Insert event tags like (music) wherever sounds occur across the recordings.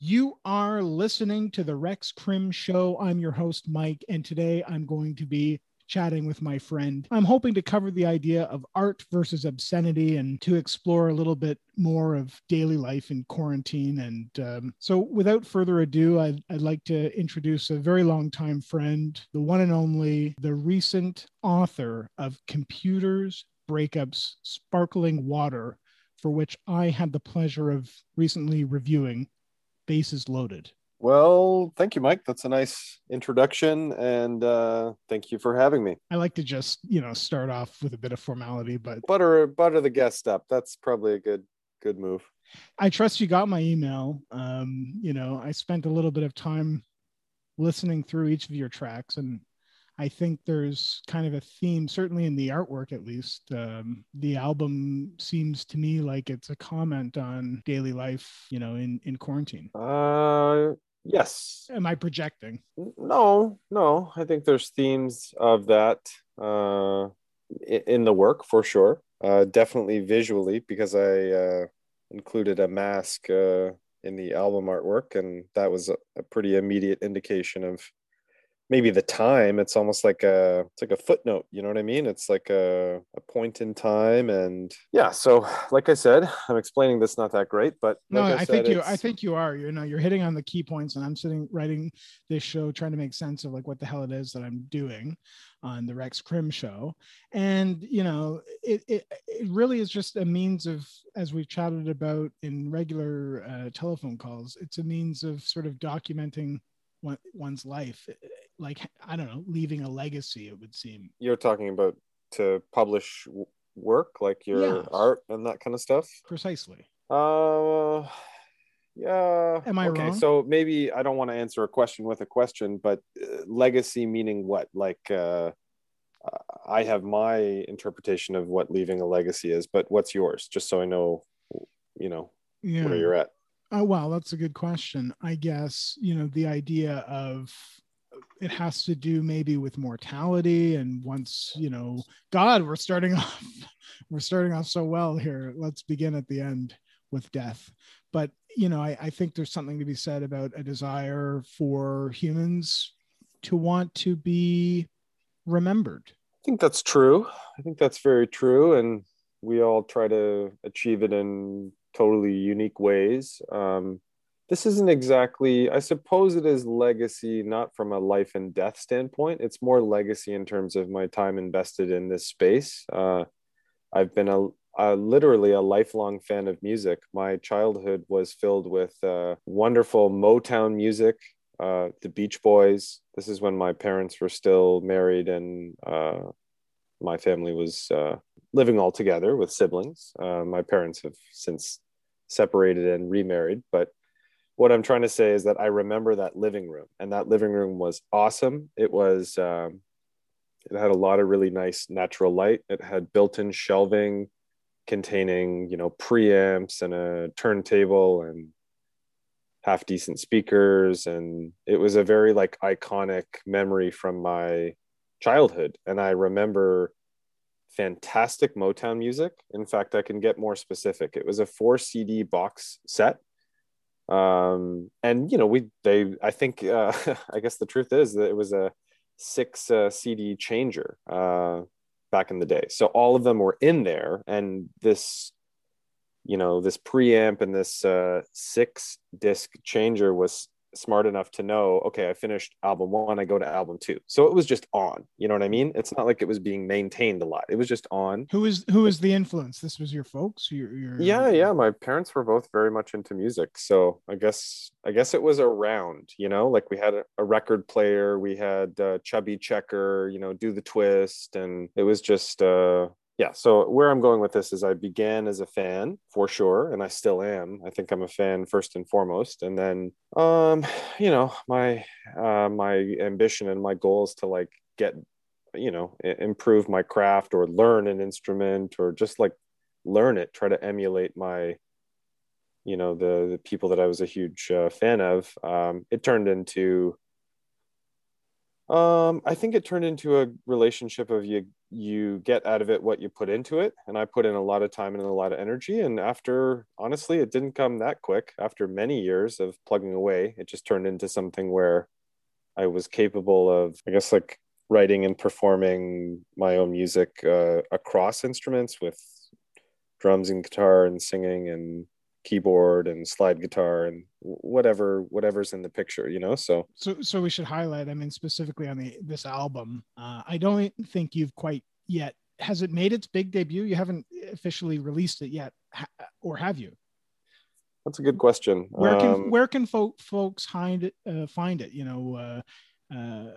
You are listening to the Rex Crim Show. I'm your host, Mike, and today I'm going to be chatting with my friend. I'm hoping to cover the idea of art versus obscenity and to explore a little bit more of daily life in quarantine. And um, so, without further ado, I'd, I'd like to introduce a very long time friend, the one and only, the recent author of Computers, Breakups, Sparkling Water, for which I had the pleasure of recently reviewing Bases Loaded. Well, thank you, Mike. That's a nice introduction, and uh, thank you for having me. I like to just, you know, start off with a bit of formality, but butter butter the guest up. That's probably a good good move. I trust you got my email. Um, you know, I spent a little bit of time listening through each of your tracks, and I think there's kind of a theme, certainly in the artwork at least. Um, the album seems to me like it's a comment on daily life, you know, in, in quarantine. Uh, yes. Am I projecting? No, no. I think there's themes of that uh, in the work for sure. Uh, definitely visually, because I uh, included a mask uh, in the album artwork, and that was a, a pretty immediate indication of maybe the time it's almost like a it's like a footnote you know what i mean? It's like a, a point in time and yeah so like i said i'm explaining this not that great but no like I, I think you i think you are you know you're hitting on the key points and i'm sitting writing this show trying to make sense of like what the hell it is that i'm doing on the rex crim show. And you know it, it, it really is just a means of as we've chatted about in regular uh, telephone calls it's a means of sort of documenting one, one's life like i don't know leaving a legacy it would seem you're talking about to publish work like your yeah. art and that kind of stuff precisely uh yeah am i okay wrong? so maybe i don't want to answer a question with a question but uh, legacy meaning what like uh i have my interpretation of what leaving a legacy is but what's yours just so i know you know yeah. where you're at Oh, wow, that's a good question. I guess, you know, the idea of it has to do maybe with mortality and once, you know, God, we're starting (laughs) off we're starting off so well here. Let's begin at the end with death. But, you know, I, I think there's something to be said about a desire for humans to want to be remembered. I think that's true. I think that's very true. And we all try to achieve it in totally unique ways. Um, this isn't exactly, I suppose it is legacy, not from a life and death standpoint. It's more legacy in terms of my time invested in this space. Uh, I've been a, literally a lifelong fan of music. My childhood was filled with uh, wonderful Motown music, uh, the Beach Boys. This is when my parents were still married and uh, my family was uh, living all together with siblings. Uh, my parents have since separated and remarried, but what I'm trying to say is that I remember that living room, and that living room was awesome. It was, um, it had a lot of really nice natural light. It had built-in shelving containing, you know, preamps and a turntable and half decent speakers, and it was a very like iconic memory from my childhood. And I remember fantastic Motown music. In fact, I can get more specific. It was a four CD box set. Um, and you know, we they I think (laughs) uh, I guess the truth is that it was a six uh, CD changer uh, back in the day. So all of them were in there, and this you know this preamp and this uh, six disc changer was smart enough to know okay i finished album one i go to album two. So it was just on you know what i mean? It's not like it was being maintained a lot. It was just on. Who is who is the influence? This was your folks? Your, your yeah yeah my parents were both very much into music. So i guess i guess it was around you know like we had a, a record player we had uh, chubby checker you know do the twist and it was just uh yeah so where i'm going with this is i began as a fan for sure and i still am. I think i'm a fan first and foremost and then um (sighs) you know my uh my ambition and my goal is to like get you know improve my craft or learn an instrument or just like learn it try to emulate my you know the, the people that i was a huge uh, fan of. Um it turned into Um, I think it turned into a relationship of you you get out of it what you put into it, and I put in a lot of time and a lot of energy. And after, honestly, it didn't come that quick. After many years of plugging away, it just turned into something where I was capable of, I guess, like writing and performing my own music uh, across instruments with drums and guitar and singing and keyboard and slide guitar and whatever whatever's in the picture you know? So so so we should highlight i mean specifically on the this album. Uh, i don't think you've quite yet has it made its big debut? You haven't officially released it yet or have you? That's a good question. Where can um, where can fo- folks find it uh, find it you know uh, uh,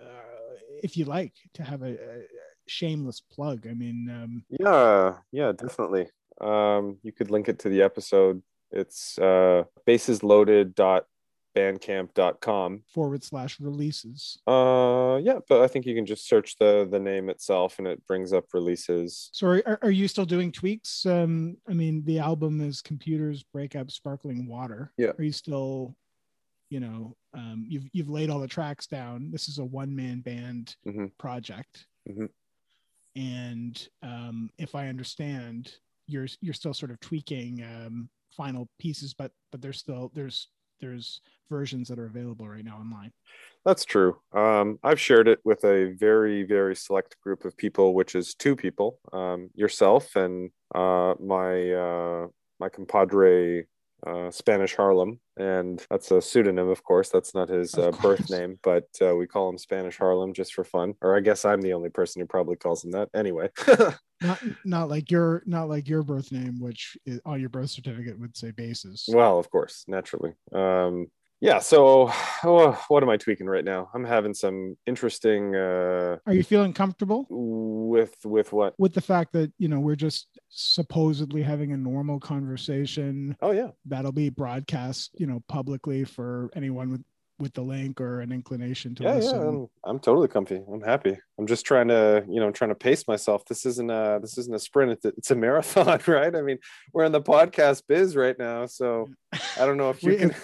if you like to have a, a shameless plug? I mean um, yeah yeah definitely. Um, you could link it to the episode it's uh, basesloaded.bandcamp.com forward slash releases. Uh, yeah, but I think you can just search the the name itself and it brings up releases. Sorry, are, are you still doing tweaks? Um, I mean, the album is Computers Break Up Sparkling Water. Yeah. Are you still, you know, um, you've you've laid all the tracks down. This is a one man band mm-hmm. project. Mm-hmm. And um, if I understand, you're you're still sort of tweaking um, final pieces, but but there's still there's there's versions that are available right now online. That's true. Um, I've shared it with a very very select group of people, which is two people, um, yourself and uh, my uh, my compadre uh, Spanish Harlem, and that's a pseudonym, of course. That's not his uh, birth name, but uh, we call him Spanish Harlem just for fun. Or I guess I'm the only person who probably calls him that. Anyway, (laughs) not not like your not like your birth name, which is, on your birth certificate would say bases. Well, of course, naturally. Um, yeah so oh, what am i tweaking right now i'm having some interesting uh are you feeling comfortable with with what with the fact that you know we're just supposedly having a normal conversation oh yeah that'll be broadcast you know publicly for anyone with with the link or an inclination to yeah, listen. Yeah, I'm, I'm totally comfy. I'm happy. I'm just trying to, you know, trying to pace myself. This isn't a this isn't a sprint. It's a, it's a marathon, (laughs) right? I mean, we're in the podcast biz right now, so I don't know if you can.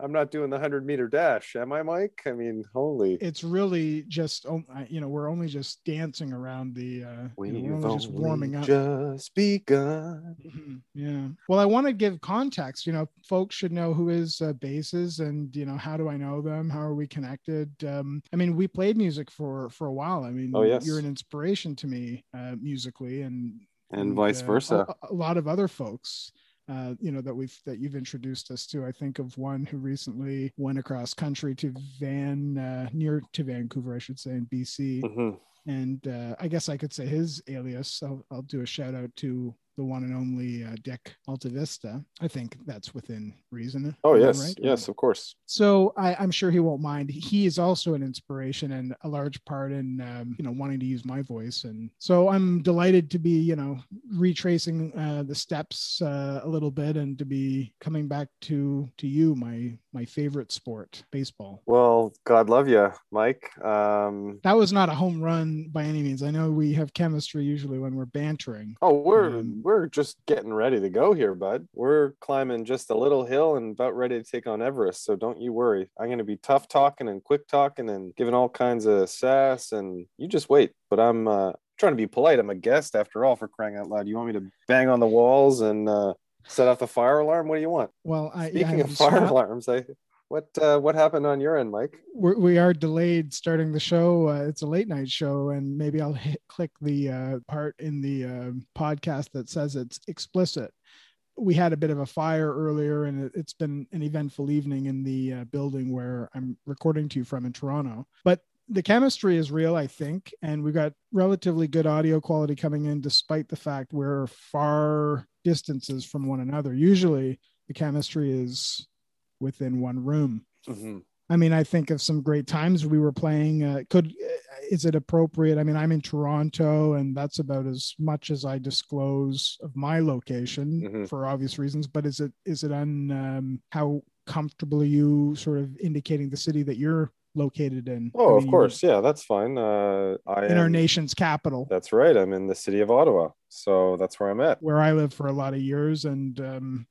I'm not doing the 100 meter dash, am I, Mike? I mean, holy. It's really just, oh, you know, we're only just dancing around the, uh, we you know, just warming up. Just begun. Mm-hmm. Yeah. Well, I want to give context. You know, folks should know who is uh, Bases and, you know, how do I know them? How are we connected? Um, I mean, we played music for for a while. I mean, oh, yes. you're an inspiration to me uh, musically and, and, and vice uh, versa. A, a lot of other folks uh, you know that we've that you've introduced us to. I think of one who recently went across country to Van uh, near to Vancouver, I should say, in BC. Mm-hmm. And uh, I guess I could say his alias. I'll, I'll do a shout out to the one and only uh, Dick Altavista. I think that's within reason. Oh yes, right? yes, of course. So I, am sure he won't mind. He is also an inspiration and a large part in um, you know wanting to use my voice, and so I'm delighted to be you know retracing uh, the steps uh, a little bit and to be coming back to to you, my my favorite sport, baseball. Well, God love you, Mike. Um, that was not a home run by any means. I know we have chemistry usually when we're bantering. Oh, we're um, we're just getting ready to go here, bud. We're climbing just a little hill and about ready to take on Everest. So don't you worry. I'm going to be tough talking and quick talking and giving all kinds of sass. And you just wait. But I'm uh, trying to be polite. I'm a guest after all, for crying out loud. You want me to bang on the walls and uh, set off the fire alarm? What do you want? Well, I, speaking of fire alarms, I what uh, what happened on your end, Mike? We're, we are delayed starting the show. Uh, it's a late night show, and maybe I'll (laughs) hit, click the uh, part in the uh, podcast that says it's explicit. We had a bit of a fire earlier, and it, has been an eventful evening in the uh, building where I'm recording to you from in Toronto. But the chemistry is real, I think, and we've got relatively good audio quality coming in, despite the fact we're far distances from one another. Usually, the chemistry is within one room. Mm-hmm. I mean, I think of some great times we were playing. Uh, could is it appropriate? I mean, I'm in Toronto, and that's about as much as I disclose of my location mm-hmm. for obvious reasons. But is it is it on um, how comfortable are you sort of indicating the city that you're located in? Oh, I mean, of course, yeah, that's fine. Uh, I in am, our nation's capital. That's right. I'm in the city of Ottawa, so that's where I'm at. Where I lived for a lot of years, and um,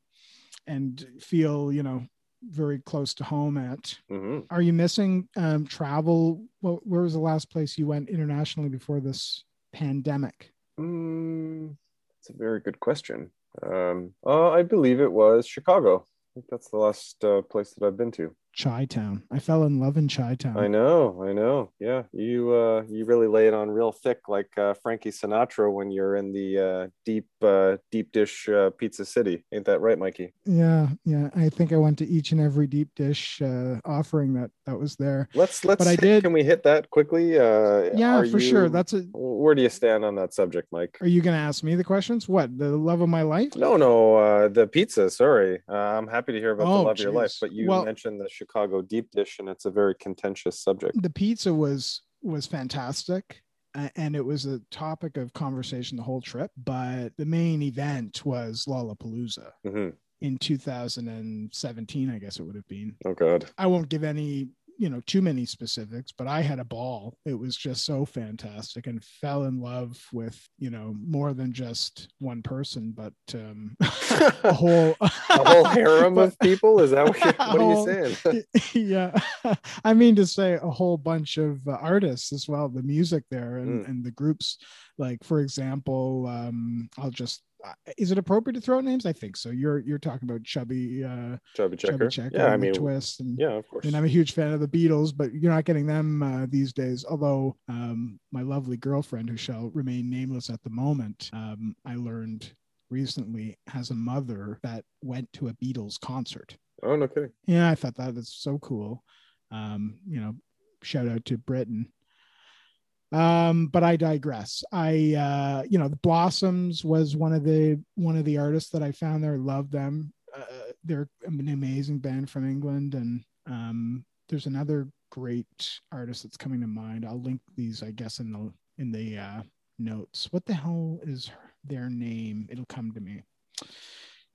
and feel you know very close to home at. hmm Are you missing um, travel? Well, where was the last place you went internationally before this pandemic? Mm, that's a very good question. Um, uh, I believe it was Chicago. I think that's the last uh, place that I've been to. Chi Town. I fell in love in Chi Town. I know, I know. Yeah, you uh, you really lay it on real thick, like uh, Frankie Sinatra when you're in the uh, deep uh, deep dish uh, pizza city. Ain't that right, Mikey? Yeah, yeah. I think I went to each and every deep dish uh, offering that that was there. Let's let's. But I did- Can we hit that quickly? Uh, Yeah, for sure. That's a. Where do you stand on that subject, Mike? Are you going to ask me the questions? What the love of my life? No, no, uh, the pizza. Sorry, uh, I'm happy to hear about Oh, the love of your life, but you Well- mentioned the Chicago deep dish, and it's a very contentious subject. The pizza was was fantastic. And it was a topic of conversation the whole trip, but the main event was Lollapalooza hmm in 2017, I guess it would have been. Oh God. I won't give any, you know, too many specifics, but I had a ball. It was just so fantastic and fell in love with, you know, more than just one person, but um (laughs) a whole a whole harem (laughs) of people. Is that what, you're, (laughs) what are you saying? yeah i mean to say a whole bunch of uh, artists as well the music there and, Mm. and the groups like for example um i'll just is it appropriate to throw names i think so you're you're talking about chubby uh Chubby Checker. chubby checker Yeah, I mean, twist and yeah, of course. and I'm a huge fan of the Beatles, but you're not getting them uh, these days. Although um, my lovely girlfriend, who shall remain nameless at the moment, um, I learned recently has a mother that went to a Beatles concert. oh no kidding. Yeah, I thought that was so cool. Um, you know, shout out to Britain. Um, but I digress. I uh, you know, the Blossoms was one of the one of the artists that I found there. Love them. Uh, they're an amazing band from England, and um, there's another great artist that's coming to mind. I'll link these, I guess, in the in the uh, notes. What the hell is her- their name? It'll come to me.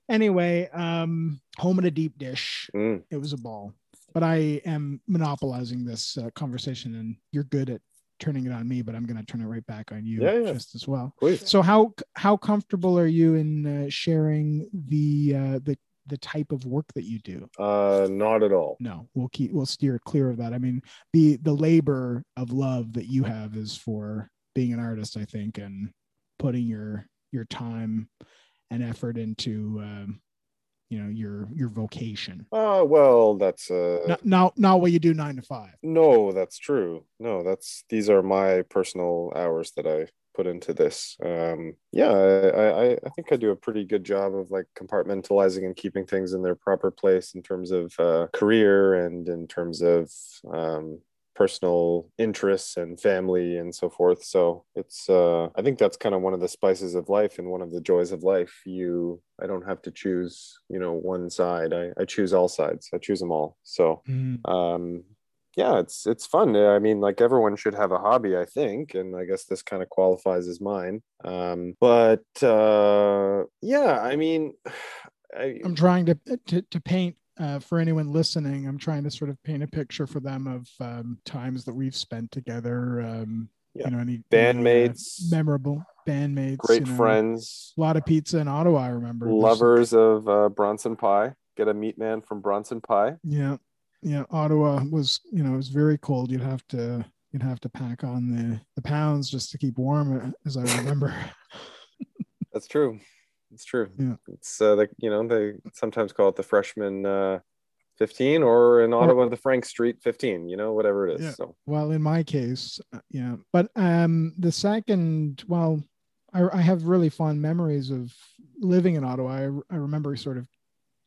Anyway, um, home at a deep dish Mm. it was a ball. But I am monopolizing this uh, conversation, and you're good at turning it on me. But I'm going to turn it right back on you Yeah, yeah. just as well. Please. So how how comfortable are you in uh, sharing the uh, the the type of work that you do? Uh, not at all. No, we'll keep we'll steer clear of that. I mean, the the labor of love that you have is for being an artist, I think, and putting your your time and effort into um, you know your your vocation. Uh, well, that's uh, not, not not what you do nine to five. no, that's true. No, that's these are my personal hours that I put into this. Um, yeah, I, I, I think I do a pretty good job of like compartmentalizing and keeping things in their proper place in terms of uh, career and in terms of um, personal interests and family and so forth. So it's uh, I think that's kind of one of the spices of life and one of the joys of life. You I don't have to choose, you know, one side. I, I choose all sides. I choose them all. So um yeah it's it's fun i mean like everyone should have a hobby i think and i guess this kind of qualifies as mine um but uh yeah i mean (sighs) I, I'm trying to to, to paint uh, for anyone listening. I'm trying to sort of paint a picture for them of um, times that we've spent together. Um, Yeah. You know, any Bandmates. any, uh, memorable bandmates, great you know. friends A lot of pizza in Ottawa. I remember. There's- lovers of uh, bronson pie get a meat man from bronson pie Yeah, yeah. Ottawa was, you know, it was very cold. You'd have to, you'd have to pack on the the pounds just to keep warm, uh, as I remember. that's true it's true Yeah. it's uh like you know they sometimes call it the freshman uh 15 or in ottawa the frank street 15 you know whatever it is Yeah. so well, in my case, uh, yeah. But um, the second, well, I, I have really fond memories of living in Ottawa. I, I remember sort of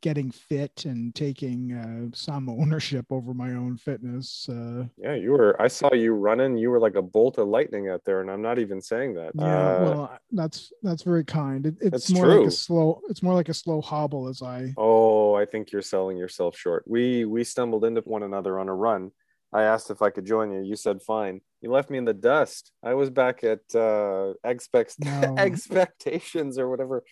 getting fit and taking uh, some ownership over my own fitness. Uh, Yeah, you were. I saw you running. You were like a bolt of lightning out there, and I'm not even saying that. yeah, Uh, well, that's that's very kind. It, it's more like a slow. It's more like a slow hobble as I. oh, I think you're selling yourself short. We we stumbled into one another on a run. I asked if I could join you. You said fine. You left me in the dust. I was back at uh, expect No. (laughs) expectations or whatever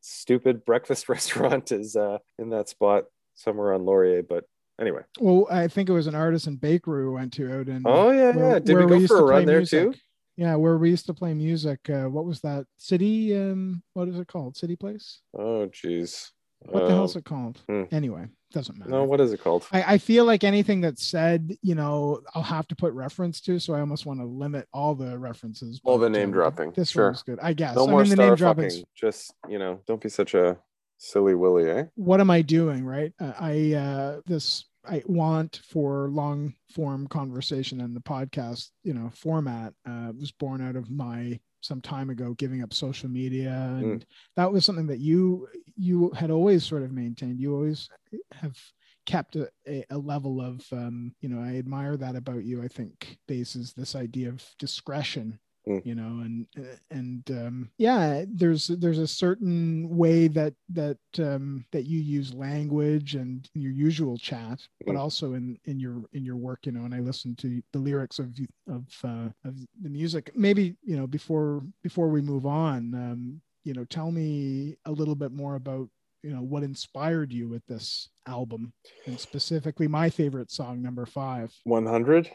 stupid breakfast (laughs) restaurant is uh, in that spot somewhere on Laurier. But anyway. Well, I think it was an artisan bakery we went to out in. Oh yeah, where- yeah. Did where we go used for to a run play there music. too? Yeah, where we used to play music. Uh, what was that city? Um, what is it called? City Place? Oh geez. What the hell's Um, it called? hmm. Anyway, doesn't matter. No, what is it called? I, I feel like anything that's said, you know, I'll have to put reference to, so I almost want to limit all the references. All the name um, dropping. This Sure. one's good, I guess. No I more mean, the name fucking. dropping's Just you know, don't be such a silly willy, eh? what am I doing, right? Uh, I uh this I want for long form conversation and the podcast, you know, format uh was born out of my some time ago giving up social media and that was something that you you had always sort of maintained. You always have kept a, a, level of um you know i admire that about you i think bases this idea of discretion Mm. you know and and um yeah there's there's a certain way that that um that you use language and your usual chat but Mm. also in in your in your work you know and i listen to the lyrics of of uh of the music maybe you know before before we move on um you know tell me a little bit more about you know what inspired you with this album and specifically my favorite song number five One hundred.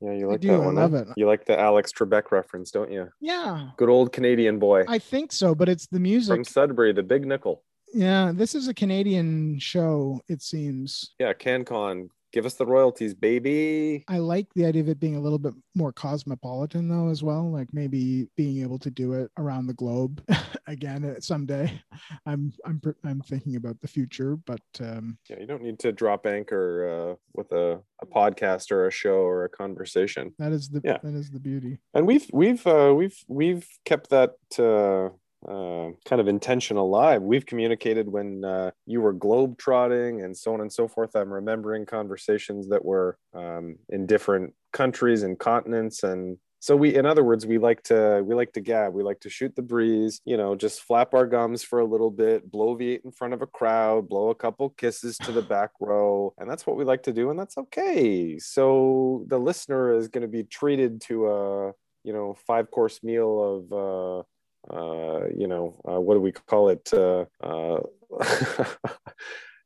Yeah, you I like do, that I one. love huh? it. You like the Alex Trebek reference, don't you? yeah Good old Canadian boy i think so but it's the music from Sudbury, the Big Nickel. yeah this is a canadian show it seems Yeah, CanCon. Give us the royalties, baby. i like the idea of it being a little bit more cosmopolitan though as well like maybe being able to do it around the globe (laughs) again uh, someday (laughs) i'm i'm i'm thinking about the future but um Yeah, you don't need to drop anchor uh, with a, a podcast or a show or a conversation. that is the Yeah. that is the beauty and we've we've uh, we've we've kept that uh, uh, kind of intention alive. We've communicated when uh, you were globe trotting and so on and so forth. I'm remembering conversations that were um, in different countries and continents and. So we, in other words, we like to we like to gab. We like to shoot the breeze. You know, just flap our gums for a little bit, bloviate in front of a crowd, blow a couple kisses to the (sighs) back row, and that's what we like to do, and that's okay. So the listener is going to be treated to a you know five course meal of uh uh you know uh, what do we call it uh, uh (laughs)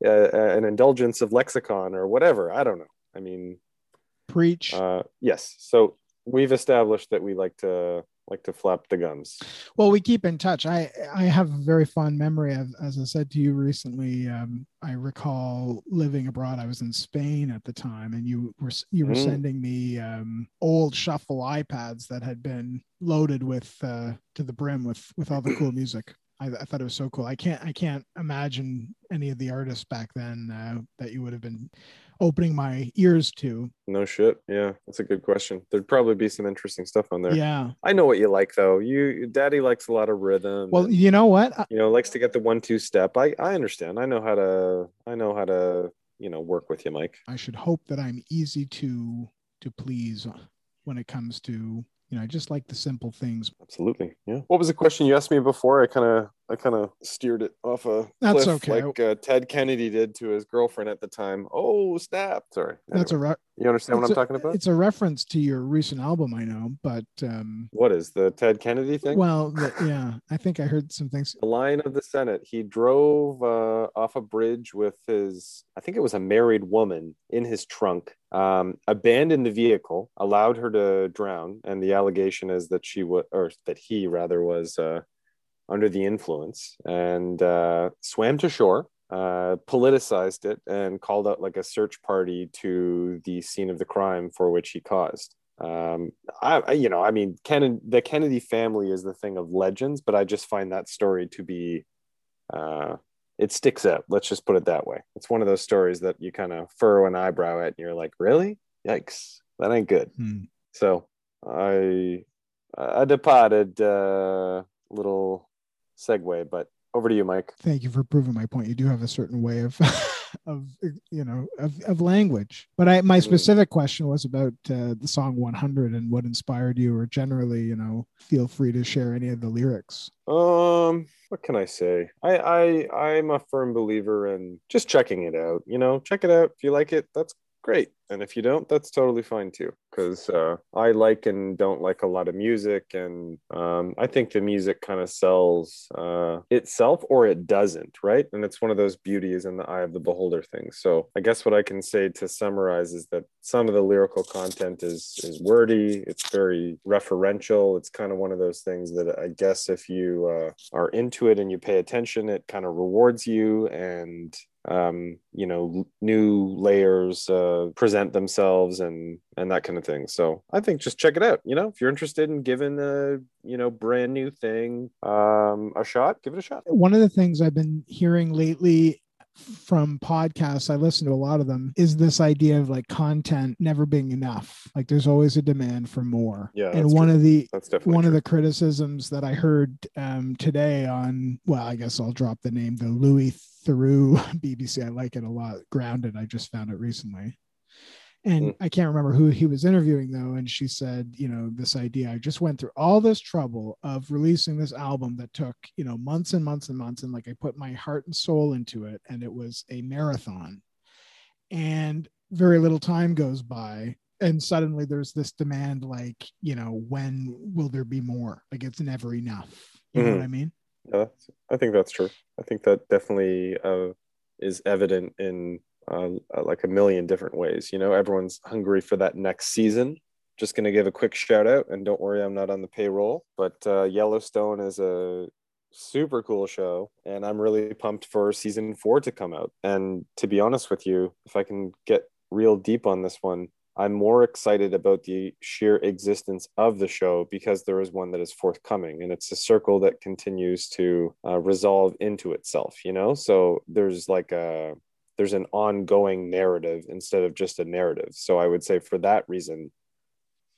uh, an indulgence of lexicon or whatever i don't know. I mean preach. uh yes. So we've established that we like to like to flap the gums well we keep in touch i i have a very fond memory of as i said to you recently um i recall living abroad i was in spain at the time and you were you were Mm. sending me um old shuffle ipods that had been loaded with uh to the brim with with all the cool (clears throat) music I, I thought it was so cool. I can't I can't imagine any of the artists back then uh, that you would have been opening my ears to. no shit. Yeah that's a good question. There'd probably be some interesting stuff on there. Yeah. i know what you like though. You daddy likes a lot of rhythm Well, and- you know what? I- you know likes to get the one two step. I i understand. I know how to i know how to you know work with you mike. I should hope that I'm easy to to please when it comes to you know I just like the simple things. absolutely. Yeah. What was the question you asked me before? I kind of i kind of steered it off a That's cliff okay. like uh, ted kennedy did to his girlfriend at the time. Oh snap. Sorry. That's a re- you understand what i'm talking about? it's a reference to your recent album, I know, but um, what is the ted kennedy thing? Well, the, yeah, I think I heard some things. the line of the senate. He drove uh, off a bridge with his i think it was a married woman in his trunk um, abandoned the vehicle allowed her to drown and the allegation is that she was or that he rather was uh, under the influence and uh, swam to shore uh, politicized it and called out like a search party to the scene of the crime for which he caused. Um I, you know i mean Kennedy, the kennedy family is the thing of legends but i just find that story to be uh it sticks out. Let's just put it that way. It's one of those stories that you kind of furrow an eyebrow at and you're like really? Yikes. That ain't good. Hmm. so i i departed uh little segue but over to you mike Thank you for proving my point. You do have a certain way of (laughs) of you know of, of language. But I my specific question was about uh, the song 100 and what inspired you, or generally, you know, feel free to share any of the lyrics. Um, what can I say? I I I'm a firm believer in just checking it out. You know, check it out. If you like it, that's great. And if you don't, that's totally fine too. Because uh, I like and don't like a lot of music, and um, I think the music kind of sells uh, itself or it doesn't, right? And it's one of those beauties in the eye of the beholder things. So I guess what I can say to summarize is that some of the lyrical content is is wordy. It's very referential. It's kind of one of those things that I guess if you uh, are into it and you pay attention, it kind of rewards you and um, you know, new layers uh, present themselves and and that kind of thing. So I think just check it out. You know, if you're interested in giving a you know brand new thing um, a shot, give it a shot. One of the things I've been hearing lately from podcasts, I listen to a lot of them, is this idea of like content never being enough. Like there's always a demand for more. Yeah. And one true. of the that's definitely one true. of the criticisms that I heard um, today on, well, I guess I'll drop the name, the Louis Theroux (laughs) BBC. I like it a lot. Grounded. I just found it recently. And Mm. I can't remember who he was interviewing though. And she said, you know, this idea, I just went through all this trouble of releasing this album that took, you know, months and months and months. And like I put my heart and soul into it. And it was a marathon. And very little time goes by. And suddenly there's this demand, like, you know, when will there be more? Like it's never enough. You know Mhm. what I mean? Yeah, I think that's true. I think that definitely uh, is evident in uh, like a million different ways. You know, everyone's hungry for that next season. Just going to give a quick shout out, and don't worry, I'm not on the payroll. But uh, Yellowstone is a super cool show, and I'm really pumped for season four to come out. And to be honest with you, if I can get real deep on this one, I'm more excited about the sheer existence of the show because there is one that is forthcoming and it's a circle that continues to uh, resolve into itself, you know? So there's like a, there's an ongoing narrative instead of just a narrative. So I would say for that reason,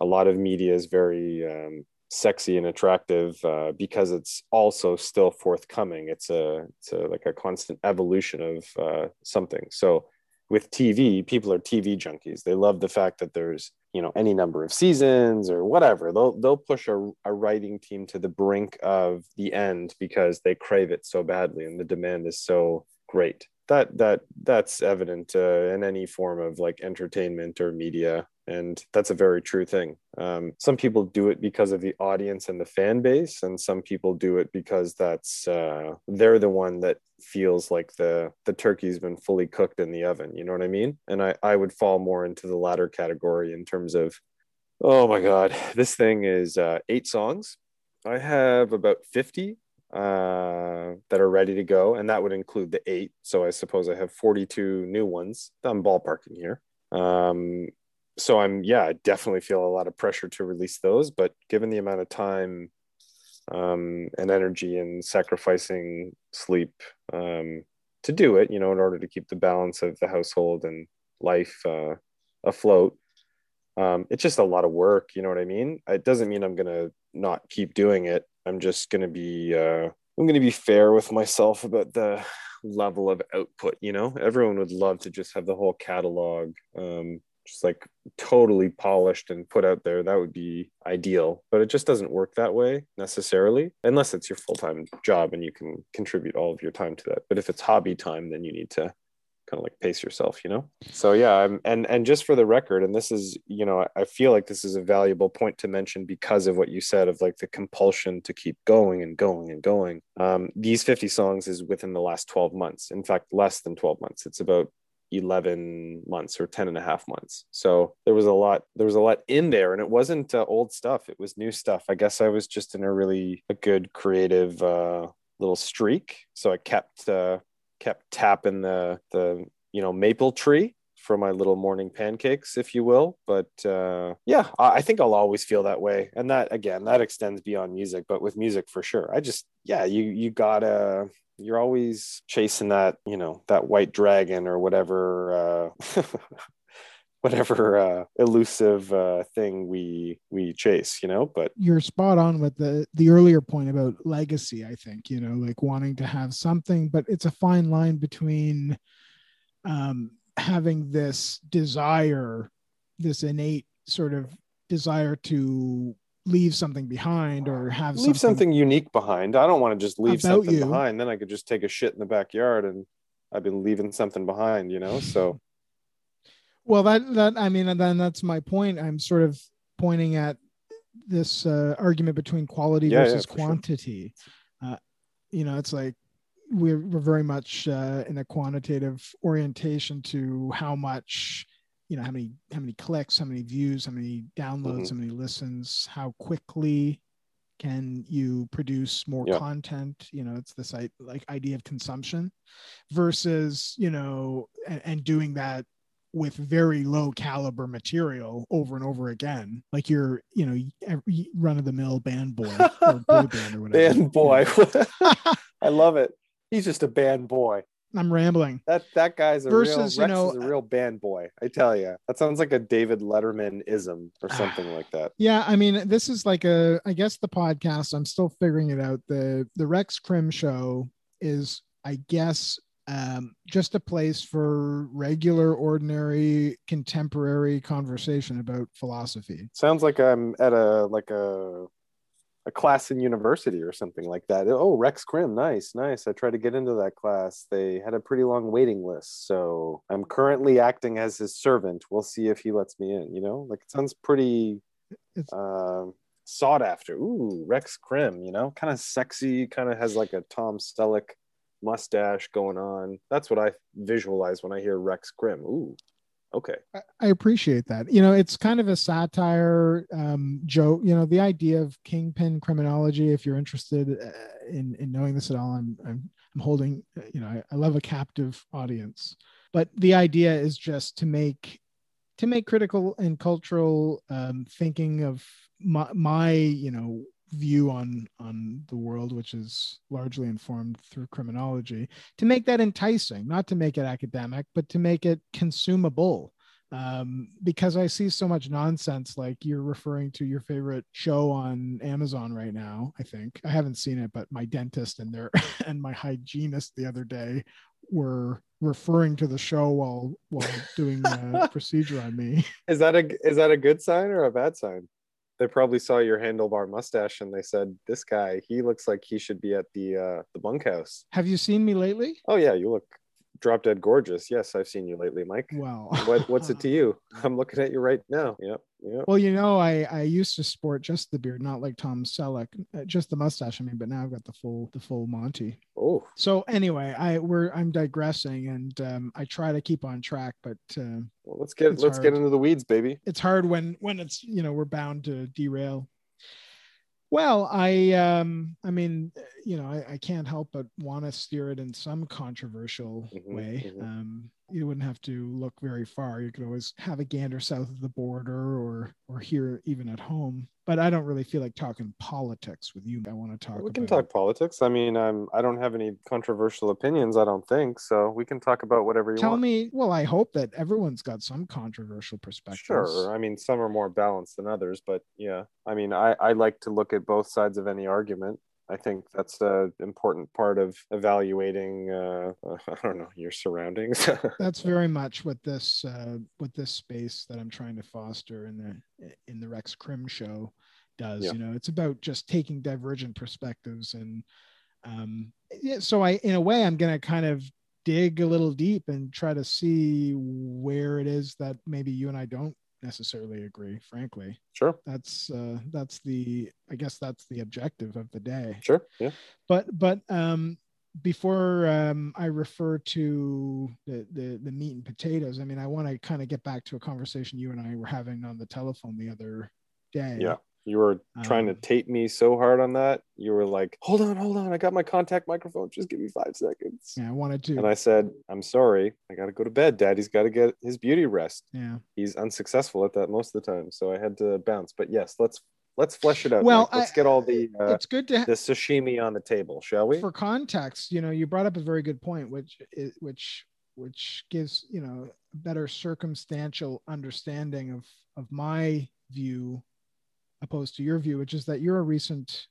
a lot of media is very um, sexy and attractive uh, because it's also still forthcoming. It's a, it's a like a constant evolution of uh, something. So with TV, people are TV junkies. They love the fact that there's you know any number of seasons or whatever. They'll they'll push a, a writing team to the brink of the end because they crave it so badly and the demand is so great. That that that's evident uh, in any form of like entertainment or media, and that's a very true thing. Um, some people do it because of the audience and the fan base, and some people do it because that's uh, they're the one that feels like the the turkey's been fully cooked in the oven you know what i mean and i i would fall more into the latter category in terms of oh my god this thing is uh, eight songs i have about 50 uh, that are ready to go and that would include the eight so i suppose i have 42 new ones i'm ballparking here um, so i'm yeah i definitely feel a lot of pressure to release those but given the amount of time um, and energy and sacrificing sleep um, to do it, you know, in order to keep the balance of the household and life uh, afloat. Um, it's just a lot of work, you know what I mean? It doesn't mean I'm gonna not keep doing it. I'm just gonna be uh, I'm gonna be fair with myself about the level of output. You know, everyone would love to just have the whole catalog um, just like totally polished and put out there that would be ideal but it just doesn't work that way necessarily unless it's your full-time job and you can contribute all of your time to that but if it's hobby time then you need to kind of like pace yourself you know? So yeah I'm, and and just for the record and this is you know i feel like this is a valuable point to mention because of what you said of like the compulsion to keep going and going and going. Um, these 50 songs is within the last 12 months. In fact less than 12 months. It's about 11 months or 10 and a half months. So there was a lot there was a lot in there and it wasn't uh, old stuff. It was new stuff. I guess i was just in a really a good creative uh, little streak. So i kept uh, kept tapping the the you know maple tree for my little morning pancakes if you will. But uh, yeah I, think i'll always feel that way. And that again that extends beyond music but with music for sure. I just yeah you you gotta you're always chasing that you know that white dragon or whatever uh (laughs) (laughs) whatever uh elusive uh thing we we chase you know but you're spot on with the the earlier point about legacy i think you know like wanting to have something but it's a fine line between um having this desire this innate sort of desire to leave something behind or have leave something, something unique behind i don't want to just leave something you. behind then i could just take a shit in the backyard and i've been leaving something behind you know so well that that i mean and then that's my point i'm sort of pointing at this uh, argument between quality Yeah, yeah, versus sure. quantity uh, you know it's like we're, we're very much uh, in a quantitative orientation to how much you know how many how many clicks how many views how many downloads Mhm. how many listens how quickly can you produce more Yeah. content you know it's this like idea of consumption versus you know and, and doing that with very low caliber material over and over again like you're you know run of the mill band boy or (laughs) boy band or whatever Band boy. (laughs) I love it. He's just a band boy. i'm rambling That that guy's a Versus, real Rex know, is a real band boy. I tell you, that sounds like a David Letterman ism or ah. something like that. Yeah, I mean, this is like a I guess the podcast, I'm still figuring it out. The the Rex Crim show is, I guess, um, just a place for regular, ordinary, contemporary conversation about philosophy. Sounds like I'm at a like a a class in university or something like that. Oh, Rex Crim, nice, nice. I tried to get into that class. They had a pretty long waiting list, so I'm currently acting as his servant. We'll see if he lets me in. You know, like it sounds pretty It's- um sought after. Ooh, Rex Crim. You know, kind of sexy. Kind of has like a Tom Selleck mustache going on. That's what I visualize when I hear Rex Crim. Ooh, okay. I- I appreciate that. You know, it's kind of a satire um, joke. You know, the idea of kingpin criminology. If you're interested uh, in in knowing this at all, I'm I'm I'm holding. uh, You know, I, I love a captive audience, but the idea is just to make to make critical and cultural um, thinking of my, my you know view on on the world which is largely informed through criminology to make that enticing not to make it academic but to make it consumable um, because I see so much nonsense. Like you're referring to your favorite show on Amazon right now. I think I haven't seen it, but my dentist and their (laughs) and my hygienist the other day were referring to the show while while doing a (laughs) procedure on me. Is that a is that a good sign or a bad sign? They probably saw your handlebar mustache and they said, "This guy, he looks like he should be at the uh, the bunkhouse." Have you seen me lately? Oh yeah, you look drop dead gorgeous. Yes, I've seen you lately, Mike. Well, What what's it to (laughs) you? (laughs) I'm looking at you right now. Yep, yep. Well, you know, I I used to sport just the beard, not like Tom Selleck, uh, just the mustache. I mean, but now I've got the full the full Monty. Oh, So anyway, I we're I'm digressing, and um, I try to keep on track, but uh, well, let's get let's get into the weeds, baby. it's hard when when it's you know we're bound to derail. Well, I um I mean, you know, I, I can't help but want to steer it in some controversial Mhm, way. mhm. Um, you wouldn't have to look very far. You could always have a gander south of the border, or or here even at home. But I don't really feel like talking politics with you. I want to talk. We can about- talk politics. I mean, I'm I don't have any controversial opinions. I don't think so. We can talk about whatever you Tell want. Tell me. Well, I hope that everyone's got some controversial perspectives. Sure. I mean, some are more balanced than others, but yeah. I mean, I, I like to look at both sides of any argument. I think that's an important part of evaluating, uh, (laughs) I don't know, your surroundings. (laughs) that's very much what this uh, what this space that I'm trying to foster in the in the Rex Crim show does. Yeah. You know, it's about just taking divergent perspectives and um, yeah. So I, in a way, I'm gonna kind of dig a little deep and try to see where it is that maybe you and I don't necessarily agree. Frankly, sure. that's uh, that's the I guess that's the objective of the day Sure. Yeah. but but um before um i refer to the the, the meat and potatoes i mean i want to kind of get back to a conversation you and i were having on the telephone the other day Yeah. You were trying to Um, tape me so hard on that. You were like, hold on, hold on. I got my contact microphone. Just give me five seconds. yeah i wanted to And I said, I'm sorry. I got to go to bed. Daddy's got to get his beauty rest. yeah He's unsuccessful at that most of the time. So I had to bounce. But yes, let's let's flesh it out. Well, Mike. let's I- get all the uh, it's good to the sashimi on the table, shall we? for context you know you brought up a very good point which is which which gives you know a better circumstantial understanding of of my view opposed to your view which is that you're a recent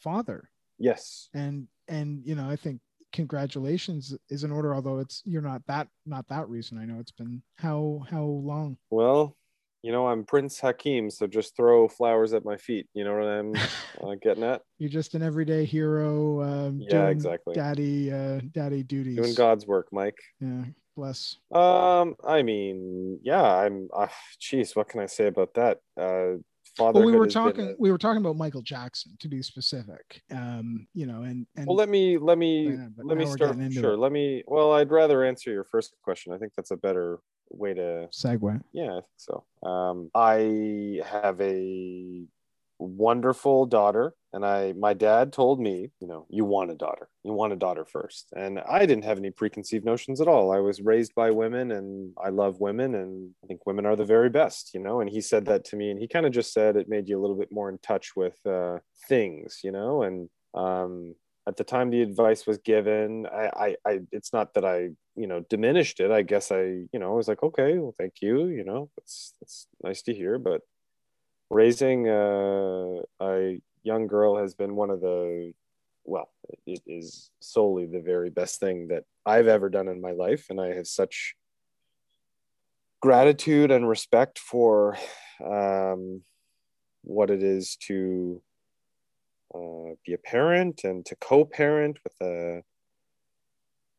father yes. and and you know i think congratulations is in order although it's you're not that not that recent i know it's been how how long Well, you know, I'm Prince Hakim, so just throw flowers at my feet. You know what I'm (laughs) uh, getting at? you're just an everyday hero um Yeah, doing exactly. daddy uh daddy duties Doing God's work, Mike. yeah bless Um, I mean, yeah, I'm. Uh, geez, what can I say about that? Uh, fatherhood. well we were talking a- we were talking about michael jackson to be specific um you know and and well, let me let me Yeah, let me start. Sure, it. let me. Well, I'd rather answer your first question. I think that's a better way to segue Yeah, I think so. Um, I have a wonderful daughter and i my dad told me you know you want a daughter. You want a daughter first. And i didn't have any preconceived notions at all. I was raised by women and i love women and i think women are the very best you know? And he said that to me and he kind of just said it made you a little bit more in touch with uh, things you know? And um, at the time the advice was given I, I i it's not that i you know diminished it. I guess i you know i was like okay well thank you you know? That's that's nice to hear but raising a, a young girl has been one of the well it is solely the very best thing that i've ever done in my life. And i have such gratitude and respect for um, what it is to uh, be a parent and to co-parent with a,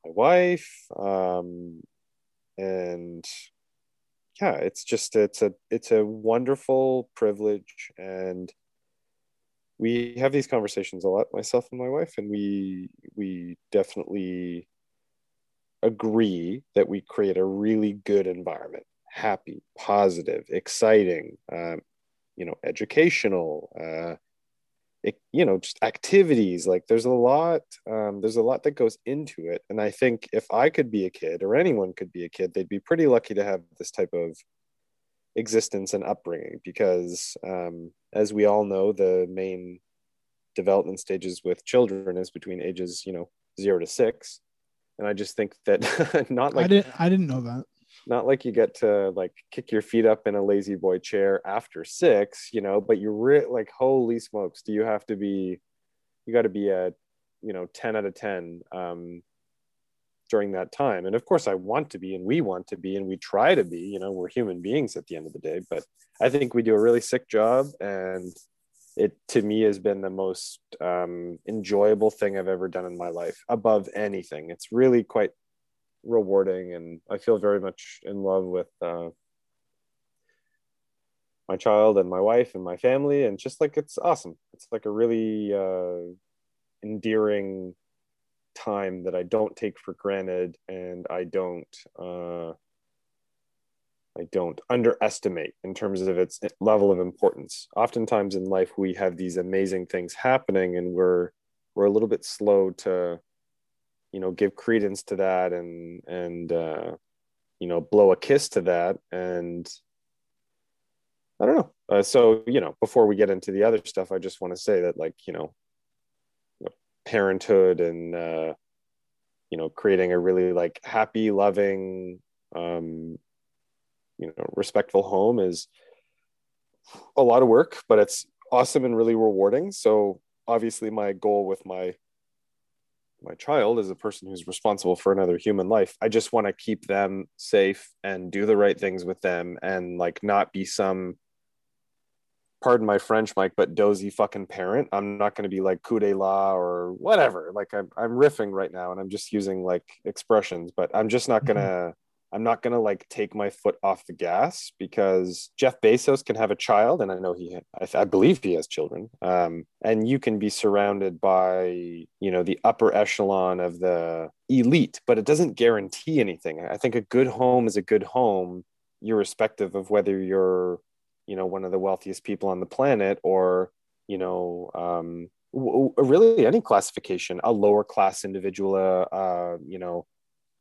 my wife um, and yeah it's just it's a it's a wonderful privilege and we have these conversations a lot myself and my wife and we we definitely agree that we create a really good environment. Happy positive exciting um, you know educational uh, it, you know just activities like there's a lot um, there's a lot that goes into it. And i think if i could be a kid or anyone could be a kid they'd be pretty lucky to have this type of existence and upbringing because um, as we all know the main development stages with children is between ages you know zero to six. And i just think that (laughs) not like i didn't i didn't know that not like you get to like kick your feet up in a lazy boy chair after six, you know, but you're re- like, holy smokes, do you have to be, you got to be a, you know, 10 out of 10 um, during that time. And of course, I want to be, and we want to be, and we try to be, you know, we're human beings at the end of the day, but I think we do a really sick job. And it to me has been the most um, enjoyable thing I've ever done in my life above anything. It's really quite rewarding and i feel very much in love with uh, my child and my wife and my family and just like it's awesome. It's like a really uh, endearing time that i don't take for granted and i don't uh, i don't underestimate in terms of its level of importance. Oftentimes in life we have these amazing things happening and we're we're a little bit slow to you know give credence to that and and uh, you know blow a kiss to that. And i don't know. Uh, so you know before we get into the other stuff i just want to say that like you know parenthood and uh, you know creating a really like happy loving um, you know respectful home is a lot of work but it's awesome and really rewarding. So obviously my goal with my my child as a person who's responsible for another human life i just want to keep them safe and do the right things with them and like not be some pardon my french mike but dozy fucking parent i'm not going to be like coup de la or whatever like I'm, I'm riffing right now and i'm just using like expressions but i'm just not going to mm-hmm. I'm not going to like take my foot off the gas because Jeff Bezos can have a child, and I know he, I, I believe he has children. Um, and you can be surrounded by, you know, the upper echelon of the elite, but it doesn't guarantee anything. I think a good home is a good home, irrespective of whether you're, you know, one of the wealthiest people on the planet or, you know, um, really any classification, a lower class individual, uh, uh, you know,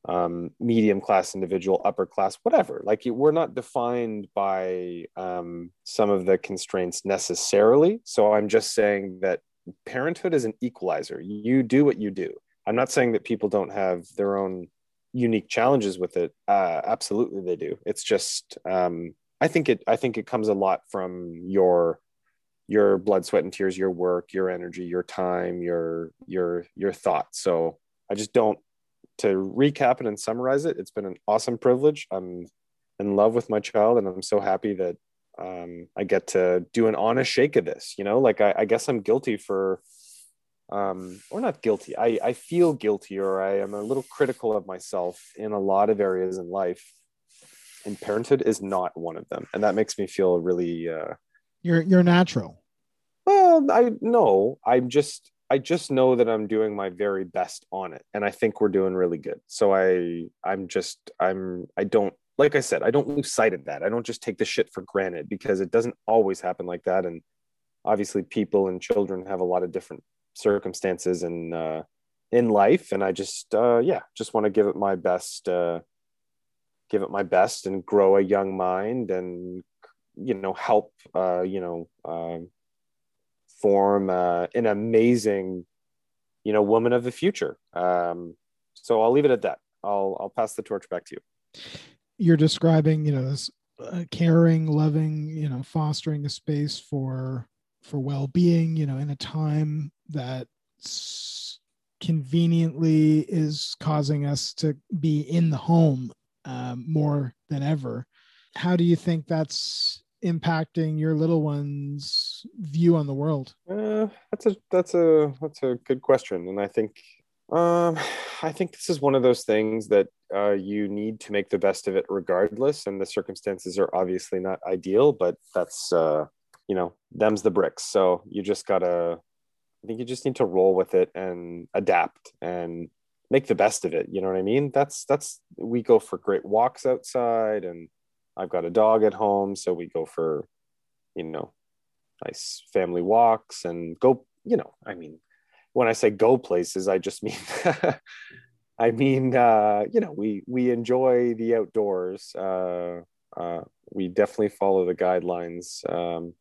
um, medium class individual, upper class, whatever. Like we're not defined by um, some of the constraints necessarily. So I'm just saying that parenthood is an equalizer. You do what you do. I'm not saying that people don't have their own unique challenges with it. Uh, absolutely, they do. It's just um, I think it. I think it comes a lot from your your blood, sweat, and tears, your work, your energy, your time, your your your thoughts. So I just don't to recap it and summarize it, it's been an awesome privilege. I'm in love with my child, and I'm so happy that um, I get to do an honest shake of this. You know, like I, I guess I'm guilty for, um, or not guilty. I, I feel guilty, or I am a little critical of myself in a lot of areas in life, and parenthood is not one of them, and that makes me feel really. Uh, you're you're natural. Well, I no, I'm just I just know that I'm doing my very best on it and I think we're doing really good. So I I'm just I'm I don't like I said, I don't lose sight of that. I don't just take the shit for granted because it doesn't always happen like that and obviously people and children have a lot of different circumstances and uh, in life and i just uh, yeah just want to give it my best uh, give it my best and grow a young mind and you know help uh, you know um, form uh, an amazing you know woman of the future. Um, so i'll leave it at that. I'll i'll pass the torch back to you. You're describing you know this uh, caring loving you know fostering a space for for well-being you know in a time that conveniently is causing us to be in the home um, more than ever. How do you think that's impacting your little one's view on the world uh, that's a that's a that's a good question and i think um, I think this is one of those things that uh, you need to make the best of it regardless. And the circumstances are obviously not ideal, but that's, uh, you know, them's the bricks. So you just gotta, I think you just need to roll with it and adapt and make the best of it. You know what I mean? That's, that's, we go for great walks outside and I've got a dog at home. So we go for, you know, nice family walks and go, you know, I mean, when I say go places, I just (laughs) mean, I mean, uh, you know, we we enjoy the outdoors. Uh, uh, we definitely follow the guidelines um,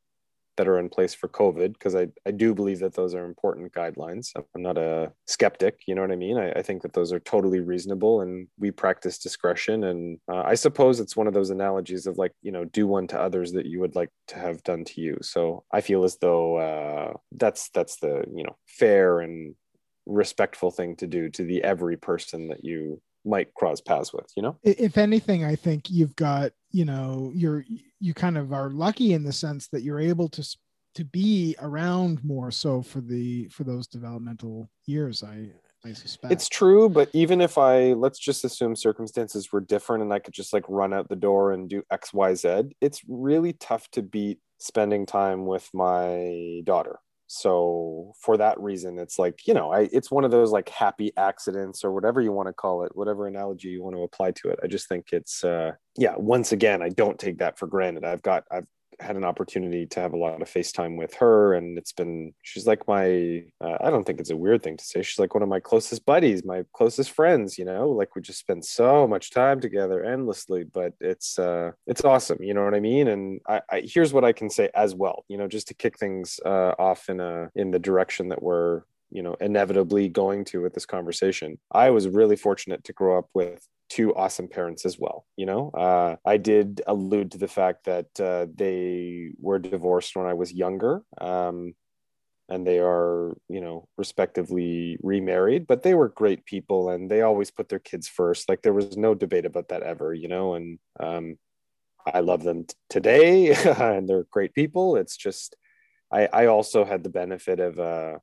that are in place for COVID because I, I do believe that those are important guidelines. I'm not a skeptic, you know what I mean? I, I think that those are totally reasonable and we practice discretion. And uh, I suppose it's one of those analogies of like, you know, do one to others that you would like to have done to you. So I feel as though uh, that's that's the, you know, fair and respectful thing to do to the every person that you might cross paths with you know? If anything i think you've got you know you're you kind of are lucky in the sense that you're able to to be around more so for the for those developmental years i i suspect. It's true but even if i let's just assume circumstances were different and i could just like run out the door and do xyz it's really tough to beat spending time with my daughter so for that reason it's like you know I, it's one of those like happy accidents or whatever you want to call it whatever analogy you want to apply to it. I just think it's uh yeah once again i don't take that for granted. I've got i've had an opportunity to have a lot of FaceTime with her, and it's been she's like my uh, I don't think it's a weird thing to say. She's like one of my closest buddies, my closest friends. You know, like we just spend so much time together endlessly. But it's uh, it's awesome. You know what I mean? And I, I here's what I can say as well. You know, just to kick things uh, off in a in the direction that we're you know inevitably going to with this conversation i was really fortunate to grow up with two awesome parents as well. You know, uh, I did allude to the fact that uh, they were divorced when I was younger. Um, and they are, you know, respectively remarried, but they were great people and they always put their kids first. Like there was no debate about that ever, you know, and um, I love them t- today (laughs) and they're great people. It's just, I, I also had the benefit of, uh,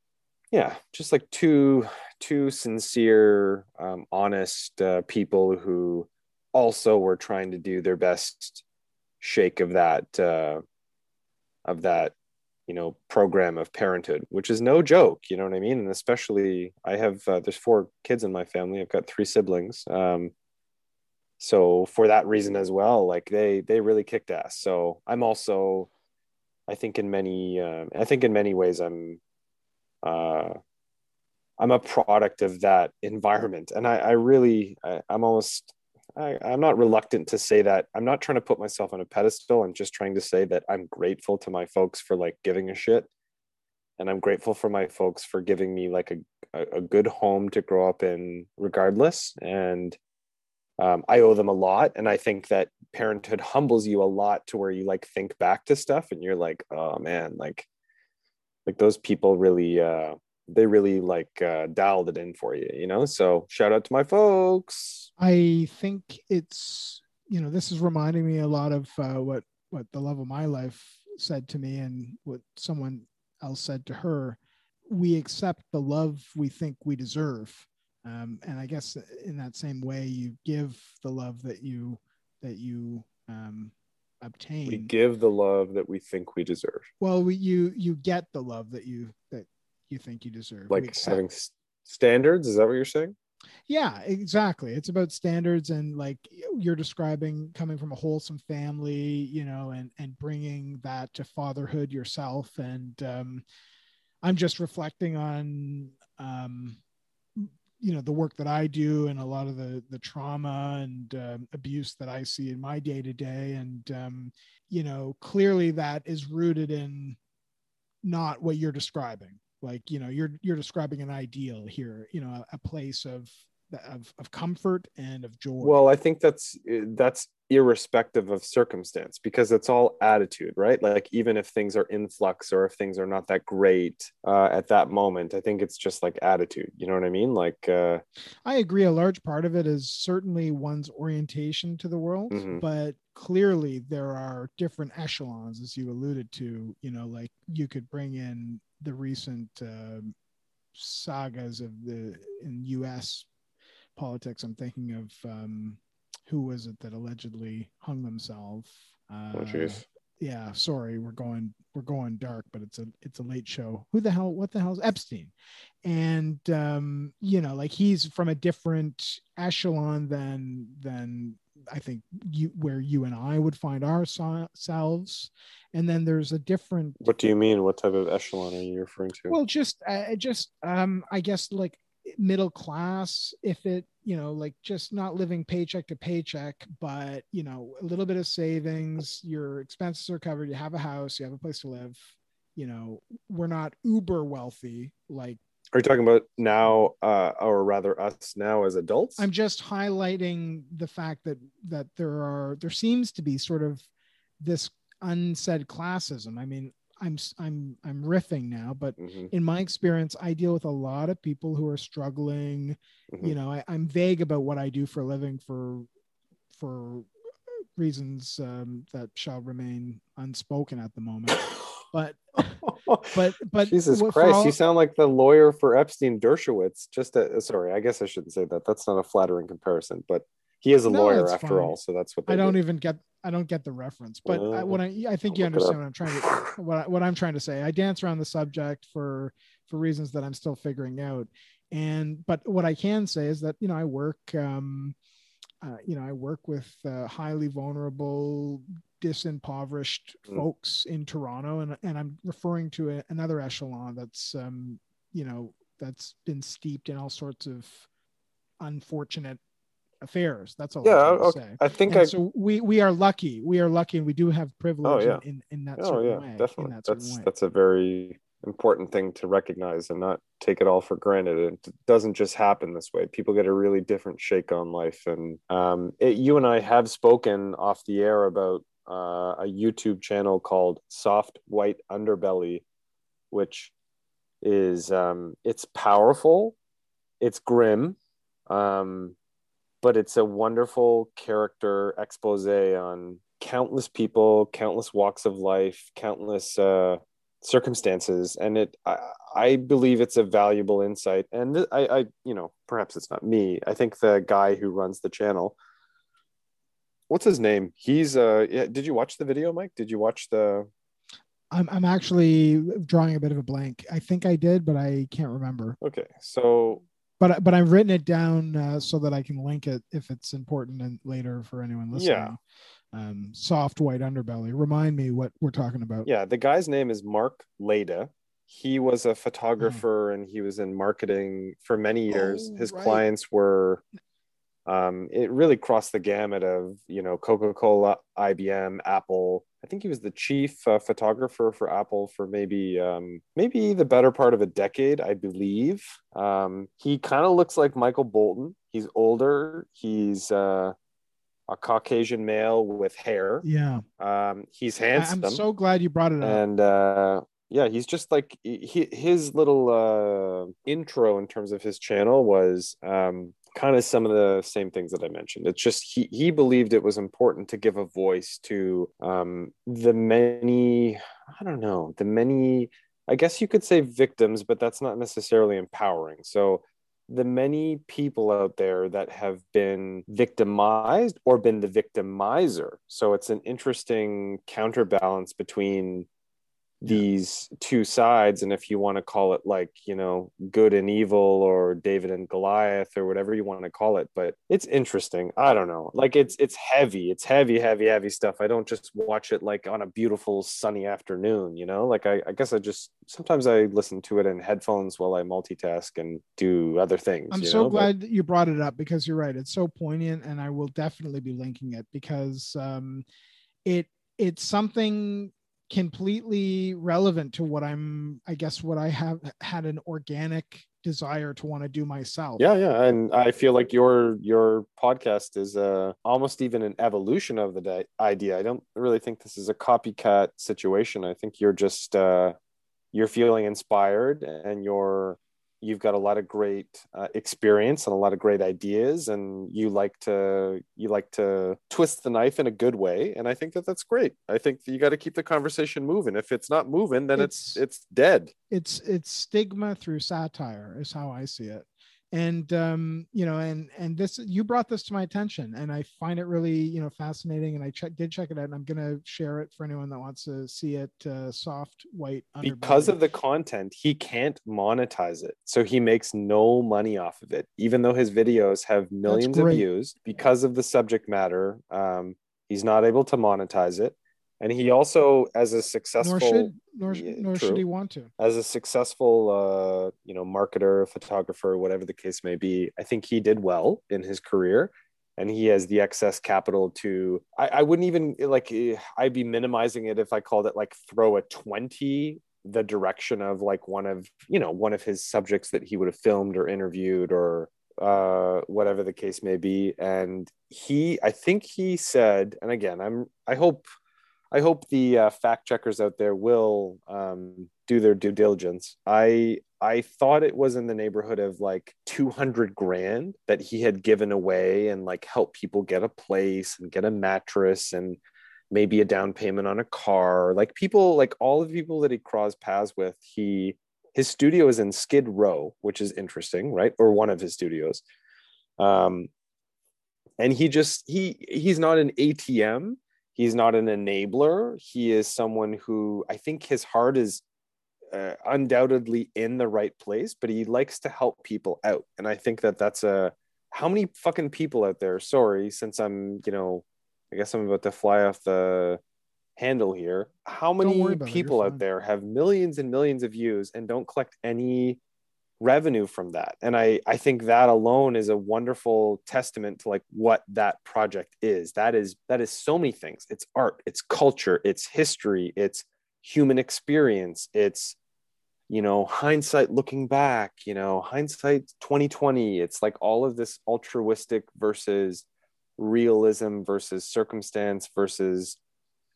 yeah just like two two sincere um, honest uh, people who also were trying to do their best shake of that uh, of that you know program of parenthood which is no joke you know what i mean? And especially i have uh, there's four kids in my family i've got three siblings um, so for that reason as well like they they really kicked ass. So i'm also i think in many uh, i think in many ways i'm uh, I'm a product of that environment. And I, I really, I, am almost, I, I'm not reluctant to say that. I'm not trying to put myself on a pedestal. I'm just trying to say that I'm grateful to my folks for like giving a shit. And I'm grateful for my folks for giving me like a, a, a good home to grow up in regardless. And um, I owe them a lot. And I think that parenthood (laughs) humbles you a lot to where you like think back to stuff and you're like, oh man, like like those people really uh they really like uh dialed it in for you you know? So shout out to my folks. I think it's you know this is reminding me a lot of uh, what what the love of my life said to me and what someone else said to her. We accept the love we think we deserve um, and i guess in that same way you give the love that you that you um, obtain. We give the love that we think we deserve. Well we, you you get the love that you that you think you deserve. Like having standards? Is that what you're saying? Yeah exactly. It's about standards and like you're describing coming from a wholesome family you know and and bringing that to fatherhood yourself. And um i'm just reflecting on um you know the work that i do and a lot of the the trauma and um, abuse that i see in my day to day and um you know clearly that is rooted in not what you're describing. Like you know you're you're describing an ideal here you know a, a place of of, of comfort and of joy. Well i think that's that's irrespective of circumstance because it's all attitude right? Like even if things are in flux or if things are not that great uh, at that moment i think it's just like attitude you know what i mean? Like uh, i agree. A large part of it is certainly one's orientation to the world mm-hmm. but clearly there are different echelons as you alluded to you know like you could bring in the recent uh, sagas of the in us politics, I'm thinking of um, who was it that allegedly hung themselves? Uh, oh, jeez. Yeah, sorry, we're going we're going dark, but it's a it's a late show. Who the hell? What the hell is Epstein? And um, you know, like he's from a different echelon than than I think you where you and I would find ourselves. And then there's a different. What do you mean? What type of echelon are you referring to? Well, just uh, just um, I guess like middle class if it you know like just not living paycheck to paycheck but you know a little bit of savings your expenses are covered you have a house you have a place to live you know we're not uber wealthy like are you talking about now uh, or rather us now as adults? I'm just highlighting the fact that that there are there seems to be sort of this unsaid classism. I mean I'm I'm I'm riffing now, but mm-hmm. in my experience, I deal with a lot of people who are struggling. Mm-hmm. You know, I, am vague about what I do for a living for for reasons um, that shall remain unspoken at the moment. But (laughs) but but Jesus Christ, all, you sound like the lawyer for Epstein Dershowitz. Just a, sorry, I guess I shouldn't say that. That's not a flattering comparison, but he is a no, lawyer after fine. all, so that's what I don't do. even get. I don't get the reference, but uh, I, when I I think you understand what I'm trying to what I, what I'm trying to say. I dance around the subject for for reasons that I'm still figuring out, and but what I can say is that you know I work. Um, uh, you know, I work with uh, highly vulnerable, disimpoverished mm. folks in Toronto, and and I'm referring to a, another echelon that's um, you know that's been steeped in all sorts of unfortunate affairs. That's all. Yeah, okay. I think and I. So we we are lucky. We are lucky, and we do have privilege oh, yeah. in, in, in that. Oh yeah, way, definitely. That that's way. that's a very important thing to recognize and not take it all for granted. It doesn't just happen this way. People get a really different shake on life, and um, it, you and I have spoken off the air about uh, a YouTube channel called Soft White Underbelly, which is um, it's powerful, it's grim. Um, but it's a wonderful character expose on countless people, countless walks of life, countless uh, circumstances, and it. I, I, believe it's a valuable insight. And th- I, I, you know, perhaps it's not me. I think the guy who runs the channel. What's his name? He's uh. Yeah, did you watch the video, Mike? Did you watch the? I'm I'm actually drawing a bit of a blank. I think I did, but I can't remember. Okay, so but but I've written it down uh, so that I can link it if it's important and later for anyone listening. Yeah. Um, soft white underbelly. Remind me what we're talking about. Yeah, the guy's name is Mark Laita. He was a photographer oh. and he was in marketing for many years. Oh, His right. clients were um, it really crossed the gamut of you know Coca-Cola, IBM, Apple, I think he was the chief uh, photographer for Apple for maybe um, maybe the better part of a decade, I believe. Um, he kind of looks like Michael Bolton. He's older. He's uh, a Caucasian male with hair. Yeah. Um, he's handsome. I'm so glad you brought it up. And uh, yeah, he's just like he, his little uh, intro in terms of his channel was um, kind of some of the same things that I mentioned. It's just he he believed it was important to give a voice to um, the many. I don't know the many. I guess you could say victims, but that's not necessarily empowering. So the many people out there that have been victimized or been the victimizer. So it's an interesting counterbalance between these two sides and if you want to call it like you know good and evil or david and goliath or whatever you want to call it but it's interesting. I don't know. Like it's it's heavy. It's heavy heavy heavy stuff. I don't just watch it like on a beautiful sunny afternoon you know? Like i, I guess i just sometimes i listen to it in headphones while i multitask and do other things i'm so know? glad but, you brought it up because you're right. It's so poignant and i will definitely be linking it because um it it's something completely relevant to what I'm, I guess, what I have had an organic desire to want to do myself. Yeah, yeah, and I feel like your your podcast is uh, almost even an evolution of the di- idea. I don't really think this is a copycat situation. I think you're just uh, you're feeling inspired and you're you've got a lot of great uh, experience and a lot of great ideas and you like to you like to twist the knife in a good way and i think that that's great. I think you got to keep the conversation moving. If it's not moving then it's it's, it's dead. it's it's stigma through satire is how i see it and um, you know and and this you brought this to my attention and i find it really you know fascinating and i check, did check it out and i'm going to share it for anyone that wants to see it uh, soft white because of the content he can't monetize it so he makes no money off of it even though his videos have millions of views because of the subject matter um, he's not able to monetize it and he also as a successful nor should nor, nor should he want to. As a successful uh you know marketer photographer whatever the case may be i think he did well in his career. And he has the excess capital to I, I wouldn't even like i'd be minimizing it if i called it like throw a 20 the direction of like one of you know one of his subjects that he would have filmed or interviewed or uh whatever the case may be. And he i think he said and again i'm i hope I hope the uh, fact checkers out there will um, do their due diligence. I I thought it was in the neighborhood of like 200 grand that he had given away and like help people get a place and get a mattress and maybe a down payment on a car. Like people, like all the people that he crossed paths with, he his studio is in Skid Row, which is interesting, right? Or one of his studios. Um, and he just he he's not an ATM he's not an enabler. He is someone who i think his heart is uh, undoubtedly in the right place but he likes to help people out. And i think that that's a how many fucking people out there sorry since i'm you know i guess i'm about to fly off the handle here. How many people out there have millions and millions of views and don't collect any revenue from that. And i i think that alone is a wonderful testament to like what that project is. That is that is so many things. It's art it's culture it's history it's human experience it's you know hindsight looking back you know hindsight 2020 it's like all of this altruistic versus realism versus circumstance versus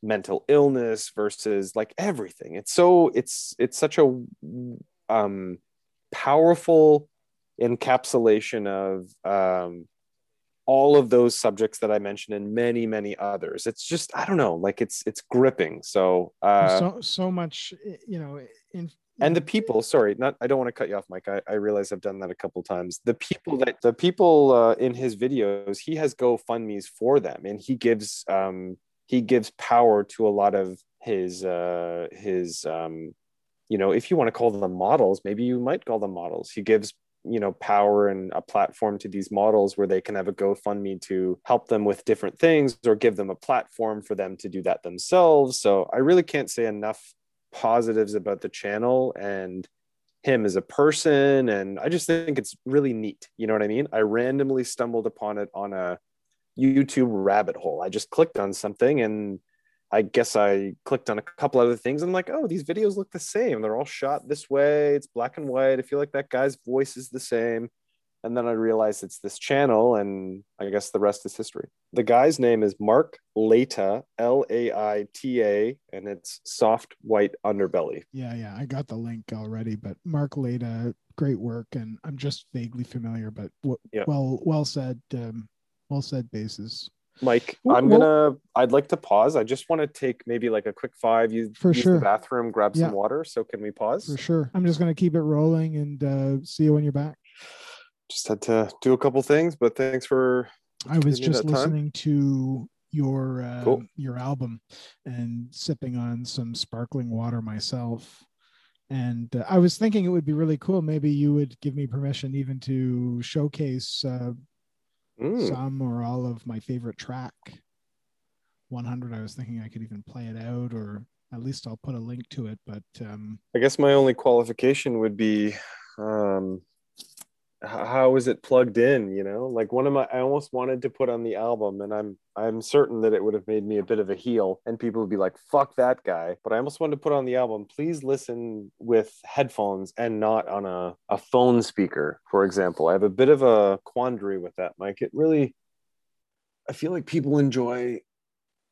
mental illness versus like everything. It's so it's it's such a um powerful encapsulation of um, all of those subjects that I mentioned and many, many others. It's just I don't know, like it's it's gripping. So uh, so so much, you know. In, and the people sorry not i don't want to cut you off mike i, I realize i've done that a couple times the people that the people uh, in his videos he has gofundme's for them and he gives um he gives power to a lot of his uh his um you know, if you want to call them models, maybe you might call them models. He gives you know power and a platform to these models where they can have a gofundme to help them with different things or give them a platform for them to do that themselves. So i really can't say enough positives about the channel and him as a person. And i just think it's really neat. You know what i mean? I randomly stumbled upon it on a youtube rabbit hole. I just clicked on something and I guess I clicked on a couple other things and I'm like, oh, these videos look the same. They're all shot this way. It's black and white. I feel like that guy's voice is the same. And then I realized it's this channel, and I guess the rest is history. The guy's name is Mark Laita, L A I T A, and it's soft white underbelly. Yeah, yeah, I got the link already. But Mark Laita, great work, and I'm just vaguely familiar, but w- yeah. well, well said, um, well said Bases. Mike, I'm gonna. I'd like to pause. I just want to take maybe like a quick five. You for use sure. the bathroom, grab some water. So can we pause? For sure. I'm just gonna keep it rolling and uh, see you when you're back. Just had to do a couple things, but thanks for. I was just listening time. to your uh, Cool. your album and sipping on some sparkling water myself. And uh, I was thinking it would be really cool. Maybe you would give me permission even to showcase uh, Mm. some or all of my favorite track. 100. I was thinking I could even play it out, or at least I'll put a link to it. But um, I guess my only qualification would be um how is it plugged in, you know? Like one of my I almost wanted to put on the album and I'm I'm certain that it would have made me a bit of a heel and people would be like, fuck that guy. But I almost wanted to put on the album, please listen with headphones and not on a, a phone speaker, for example. I have a bit of a quandary with that, Mike. It really I feel like people enjoy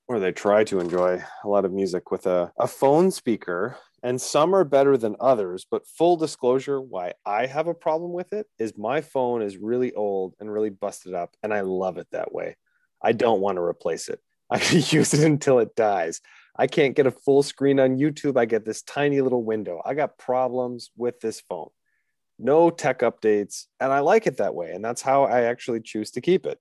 or they try to enjoy a lot of music with a, a phone speaker and some are better than others but full disclosure why i have a problem with it is my phone is really old and really busted up and i love it that way. I don't want to replace it. (laughs) I can use it until it dies. I can't get a full screen on youtube. I get this tiny little window. I got problems with this phone. No tech updates and i like it that way and that's how i actually choose to keep it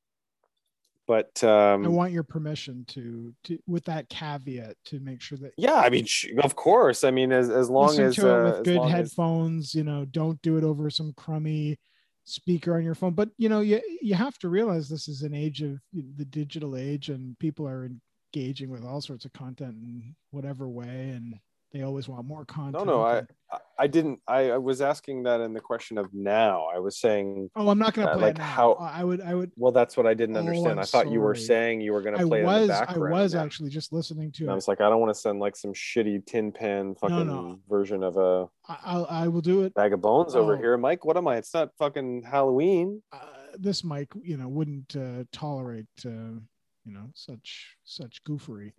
but um I want your permission to, to with that caveat to make sure that yeah i mean sh- of course i mean as, as long as to it uh, with as good long as- headphones. You know, don't do it over some crummy speaker on your phone. But you know, you you have to realize this is an age of the digital age, and people are engaging with all sorts of content in whatever way, and they always want more content. no and- I i didn't I, I was asking that in the question of now i was saying oh, I'm not going to uh, play like it now. how- I would. I would. well that's what i didn't Oh, understand I'm i thought you were saying you were going to play it in was. the I was actually just listening to and i was like i don't want to send like some shitty tin pan fucking no. version of a I, I'll, I will do it. bag of bones over Oh. here mike what am i it's not fucking halloween Uh, this mic, you know, wouldn't uh, tolerate, uh, you know, such such goofery.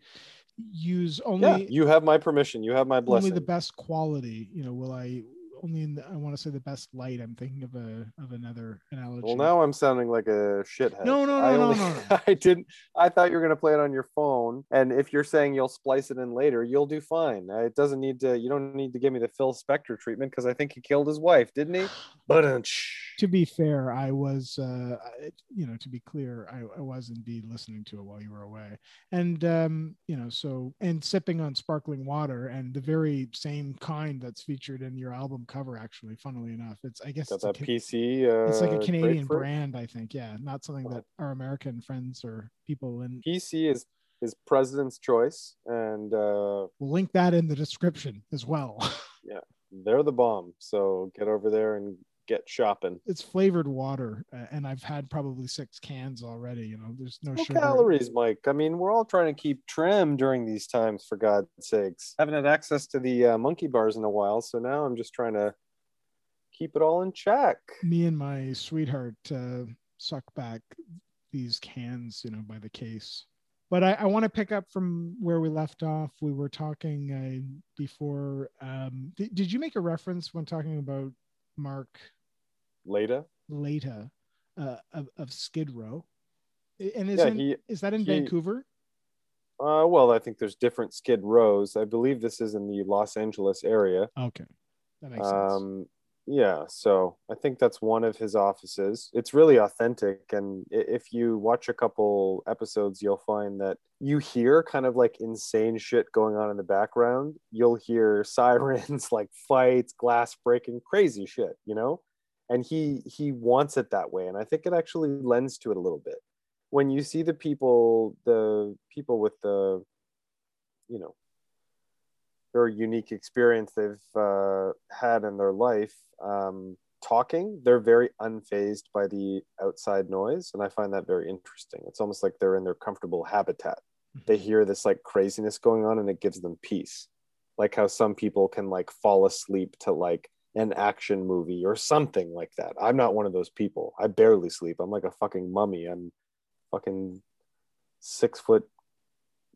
Use only. yeah you have my permission you have my blessing only the best quality you know will i only in the, i want to say the best light i'm thinking of a of another analogy well now i'm sounding like a shithead No, no, no, I no, only- no, (laughs) no. i didn't i thought you were going to play it on your phone and if you're saying you'll splice it in later you'll do fine it doesn't need to you don't need to give me the phil spector treatment because i think he killed his wife didn't he (sighs) but to be fair i was uh you know to be clear I, I was indeed listening to it while you were away. And um you know so and sipping on sparkling water and the very same kind that's featured in your album cover actually funnily enough. It's i guess it's a that pc uh, it's like a canadian grapefruit. brand i think. Yeah not something that our american friends or people in pc is is president's choice and uh we'll link that in the description as well. (laughs) Yeah, they're the bomb. So get over there and get shopping. It's flavored water and i've had probably six cans already you know there's no calories mike. I mean we're all trying to keep trim during these times for god's sakes. Haven't had access to the uh, monkey bars in a while so now i'm just trying to keep it all in check. Me and my sweetheart uh, suck back these cans you know by the case. But i, I want to pick up from where we left off. We were talking uh, before um, did, did you make a reference when talking about mark Laita. Laita uh, of, of skid row and is, Yeah, in, he. is that in he- vancouver Uh, well, I think there's different Skid Rows. I believe this is in the Los Angeles area. okay that makes sense Um, yeah, so I think that's one of his offices. It's really authentic, and if you watch a couple episodes, you'll find that you hear kind of like insane shit going on in the background. You'll hear (laughs) sirens, like fights, glass breaking, crazy shit, you know. And he he wants it that way, and I think it actually lends to it a little bit. When you see the people, the people with the, you know, very unique experience they've uh, had in their life um, talking they're very unfazed by the outside noise and i find that very interesting. It's almost like they're in their comfortable habitat. They hear this like craziness going on and it gives them peace. Like how some people can like fall asleep to like an action movie or something like that. I'm not one of those people. I barely sleep. I'm like a fucking mummy. I'm fucking six foot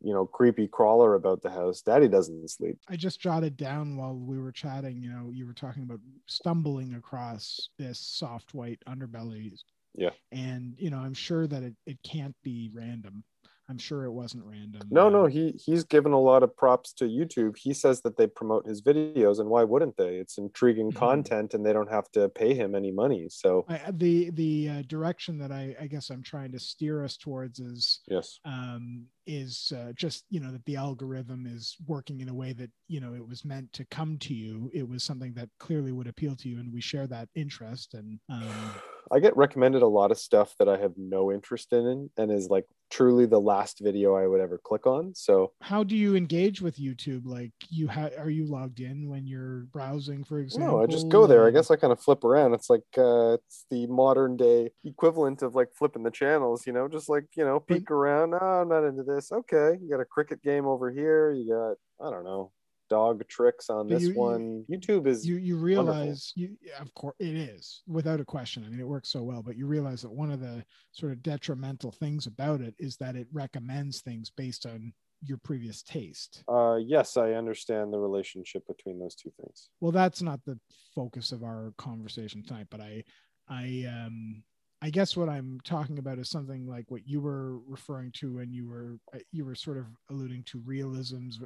you know creepy crawler about the house daddy doesn't sleep I just jotted down while we were chatting, you know, you were talking about stumbling across this soft white underbelly. Yeah. And, you know, I'm sure that it, it can't be random. I'm sure it wasn't random. No, Uh, no, he he's given a lot of props to YouTube. He says that they promote his videos, and why wouldn't they? It's intriguing Mhm. content, and they don't have to pay him any money. So I, the the uh, direction that I, I guess I'm trying to steer us towards is yes, um, is uh, just you know that the algorithm is working in a way that you know it was meant to come to you. It was something that clearly would appeal to you, and we share that interest. And um, I get recommended a lot of stuff that I have no interest in, and is like truly the last video I would ever click on. So how do you engage with YouTube? Like you ha- are you logged in when you're browsing, for example? no, I just go there. I guess I kind of flip around. It's like uh, it's the modern day equivalent of like flipping the channels. You know, just like you know, peek around. Oh, I'm not into this. Okay, you got a cricket game over here. You got I don't know dog tricks on But this you- you- one. YouTube is you you realize you of course it is without a question i mean it works so well but you realize that one of the sort of detrimental things about it is that it recommends things based on your previous taste Uh, yes, I understand the relationship between those two things. well that's not the focus of our conversation tonight but i i um i guess what i'm talking about is something like what you were referring to when you were uh, you were sort of alluding to realisms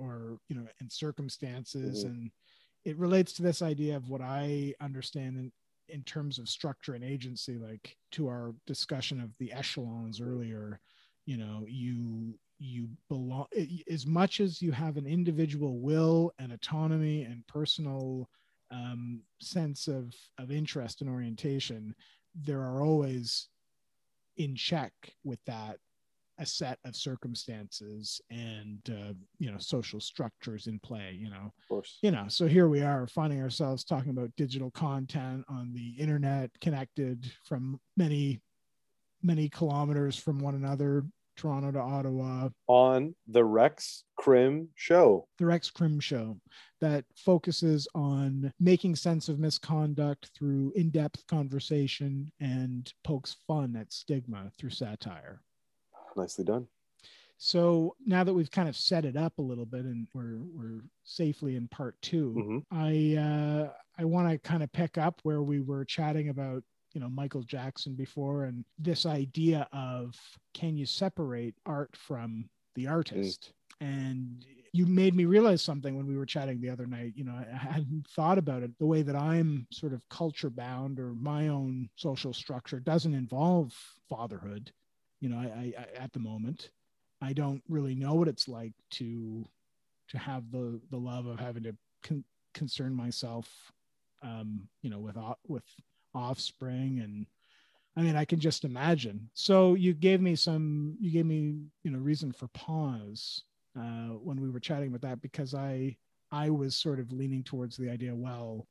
or you know and circumstances Mhm. and it relates to this idea of what i understand in in terms of structure and agency like to our discussion of the echelons earlier you know you you belong as much as you have an individual will and autonomy and personal um, sense of of interest and orientation there are always in check with that a set of circumstances and uh, you know social structures in play you know Of course. you know so here we are finding ourselves talking about digital content on the internet connected from many many kilometers from one another toronto to ottawa On the Rex Crim show. the rex crim show that focuses on making sense of misconduct through in-depth conversation and pokes fun at stigma through satire Nicely done. so now that we've kind of set it up a little bit and we're we're safely in part 2 Mhm. I uh, I want to kind of pick up where we were chatting about you know Michael Jackson before and this idea of can you separate art from the artist? And you made me realize something when we were chatting the other night you know I hadn't thought about it. The way that I'm sort of culture bound or my own social structure doesn't involve fatherhood you know I, I, I at the moment. I don't really know what it's like to to have the the love of having to con- concern myself um you know with with offspring and I mean I can just imagine. So you gave me some you gave me you know reason for pause uh when we were chatting about that because I I was sort of leaning towards the idea well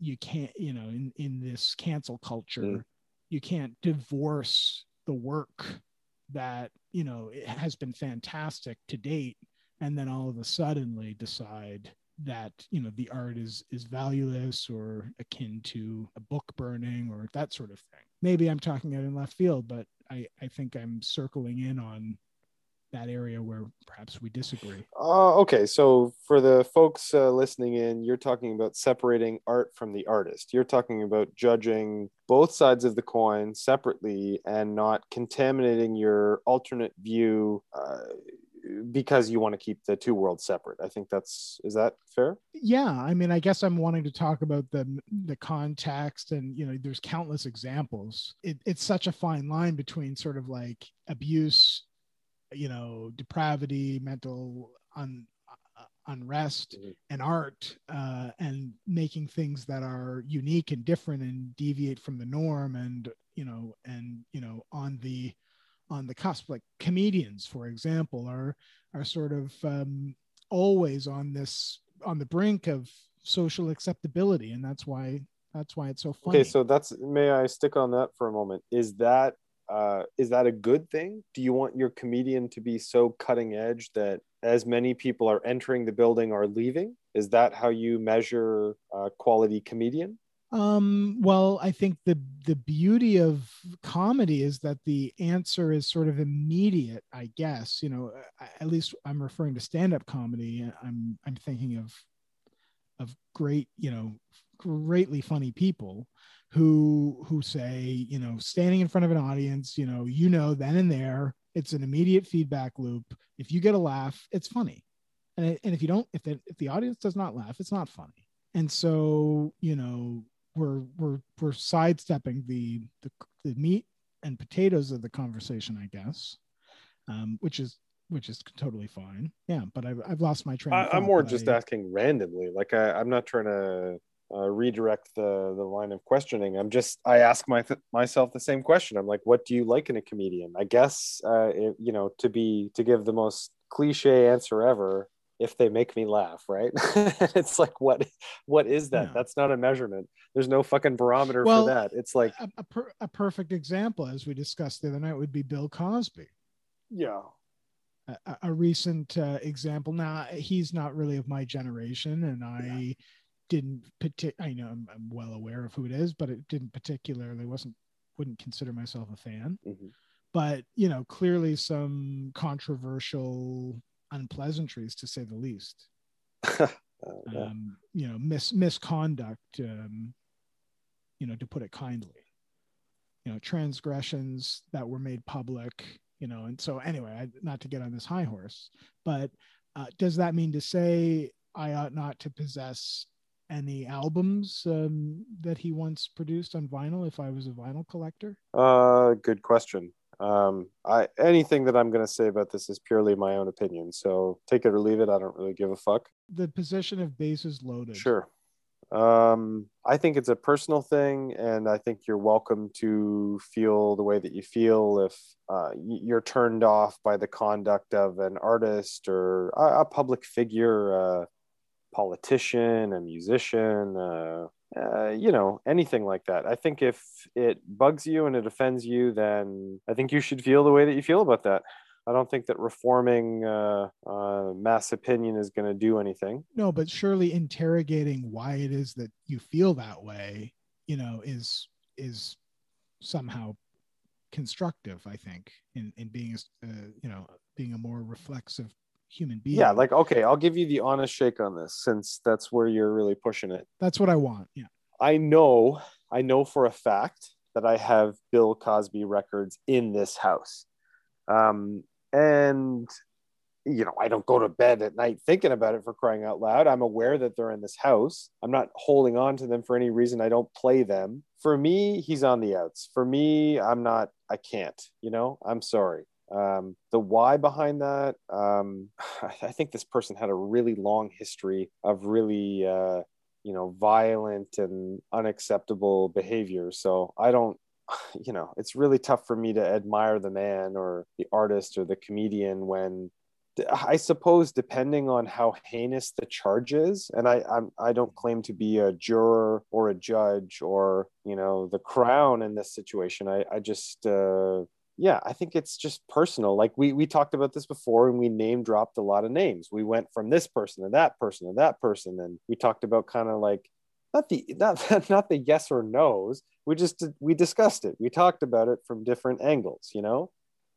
you can't you know in in this cancel culture Mm. you can't divorce the work that you know it has been fantastic to date and then all of a suddenly decide that you know the art is is valueless or akin to a book burning or that sort of thing maybe i'm talking out in left field but i i think i'm circling in on that area where perhaps we disagree Uh, okay, so for the folks uh, listening in, you're talking about separating art from the artist. You're talking about judging both sides of the coin separately and not contaminating your alternate view uh, because you want to keep the two worlds separate. I think that's is that fair? yeah i mean i guess i'm wanting to talk about the the context and you know there's countless examples it, it's such a fine line between sort of like abuse you know depravity mental un, uh, unrest Mhm. and art uh, and making things that are unique and different and deviate from the norm and you know and you know on the on the cusp like comedians for example are are sort of um, always on this on the brink of social acceptability and that's why that's why it's so funny Okay, so that's may I stick on that for a moment? Is that uh, is that a good thing? Do you want your comedian to be so cutting edge that as many people are entering the building are leaving? Is that how you measure uh, quality comedian? Um, well, I think the the beauty of comedy is that the answer is sort of immediate. I guess you know, at least I'm referring to stand up comedy. I'm I'm thinking of of great, you know, greatly funny people who who say, you know, standing in front of an audience, you know, you know, then and there, It's an immediate feedback loop. If you get a laugh, it's funny, and and if you don't, if the, if the audience does not laugh, it's not funny. And so you know we're we're we're sidestepping the the, the meat and potatoes of the conversation, I guess, um, which is which is totally fine. Yeah, but I've, I've lost my train. I, am more just I, asking randomly. Like I, I'm not trying to uh, redirect the the line of questioning. I'm just I ask my myself the same question. I'm like, what do you like in a comedian? I guess uh, it, you know to be to give the most cliche answer ever. If they make me laugh, right? (laughs) it's like what what is that? Yeah. That's not a measurement. There's no fucking barometer well, for that. It's like a, a, per, a perfect example, as we discussed the other night, would be Bill Cosby. Yeah, a, a recent uh, example. Now he's not really of my generation, and I yeah. didn't. Partic- I know I'm, I'm, well aware of who it is, but it didn't particularly wasn't wouldn't consider myself a fan. Mm-hmm. But you know, clearly some controversial unpleasantries to say the least. (laughs) yeah. um, you know, mis- misconduct. Um, you know, to put it kindly. You know, transgressions that were made public you know and so anyway I, not to get on this high horse but uh, does that mean to say i ought not to possess any albums um, that he once produced on vinyl if i was a vinyl collector uh good question um i anything that i'm going to say about this is purely my own opinion so take it or leave it i don't really give a fuck. The position of bases loaded. Sure. Um, I think it's a personal thing, and I think you're welcome to feel the way that you feel if uh, you're turned off by the conduct of an artist or a, a public figure, a politician, a musician, uh, uh, you know, anything like that. I think if it bugs you and it offends you, then I think you should feel the way that you feel about that. I don't think that reforming uh, uh, mass opinion is going to do anything. No, but surely interrogating why it is that you feel that way, you know, is is somehow constructive. I think in in being a uh, you know being a more reflexive human being. Yeah, like okay, I'll give you the honest shake on this since that's where you're really pushing it. That's what I want. Yeah. I know, I know for a fact that I have Bill Cosby records in this house. Um, and you know i don't go to bed at night thinking about it for crying out loud i'm aware that they're in this house i'm not holding on to them for any reason i don't play them for me he's on the outs for me i'm not i can't you know i'm sorry um, the why behind that um, (sighs) i think this person had a really long history of really uh, you know violent and unacceptable behavior so i don't (sighs) you know, it's really tough for me to admire the man or the artist or the comedian when I suppose depending on how heinous the charge is, and I I'm, I do not claim to be a juror or a judge or you know the crown in this situation. I I just uh, yeah I think it's just personal. Like we we talked about this before, and we name dropped a lot of names. We went from this person to that person to that person, and we talked about kind of like not the (laughs) not not the yes or no's we just we discussed it we talked about it from different angles you know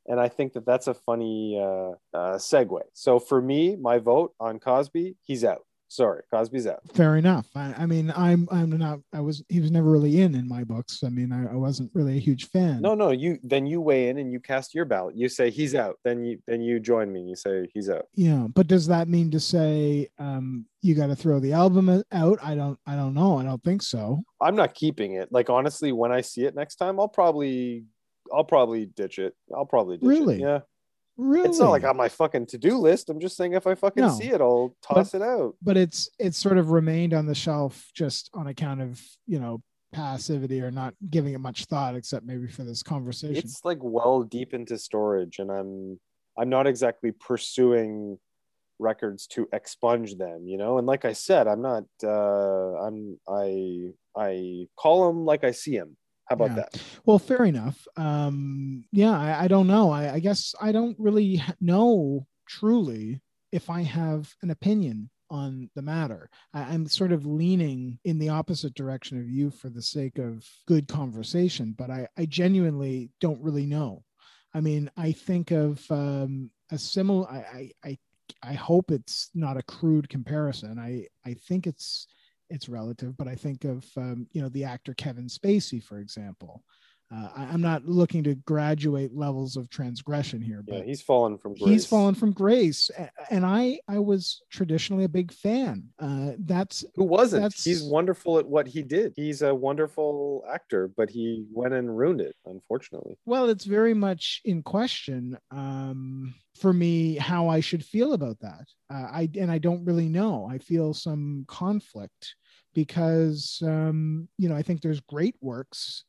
and i think that that's a funny uh, uh, segue so for me my vote on cosby he's out sorry cosby's out. Fair enough. I, I, mean i'm i'm not i was he was never really in in my books. I mean I, I, wasn't really a huge fan. No no you then you weigh in and you cast your ballot. You say he's out. Then you then you join me. And you say he's out. Yeah but does that mean to say um you got to throw the album out? I don't i don't know. I don't think so. I'm not keeping it. Like honestly when i see it next time i'll probably i'll probably ditch it. I'll probably ditch really? It. yeah Really? It's not like on my fucking to-do list. I'm just saying if I fucking no, see it, I'll toss but, it out. But it's it's sort of remained on the shelf just on account of, you know, passivity or not giving it much thought except maybe for this conversation. It's like well deep into storage and I'm I'm not exactly pursuing records to expunge them, you know? And like I said, I'm not uh I'm I I call them like I see them how about yeah. that? Well, fair enough. Um, yeah, I, I don't know. I, I guess I don't really know truly if I have an opinion on the matter. I, am sort of leaning in the opposite direction of you for the sake of good conversation, but I, I genuinely don't really know. I mean, I think of um, a similar. I, I I hope it's not a crude comparison. I I think it's it's relative, but I think of um, you know the actor Kevin Spacey, for example. Uh, I, am not looking to graduate levels of transgression here, but yeah, he's fallen from grace. he's fallen from grace, and I I was traditionally a big fan. Uh, that's who wasn't. That's, he's wonderful at what he did. He's a wonderful actor, but he went and ruined it, unfortunately. Well, it's very much in question. Um, for me how I should feel about that. Uh, I and I don't really know. I feel some conflict because um, you know I think there's great works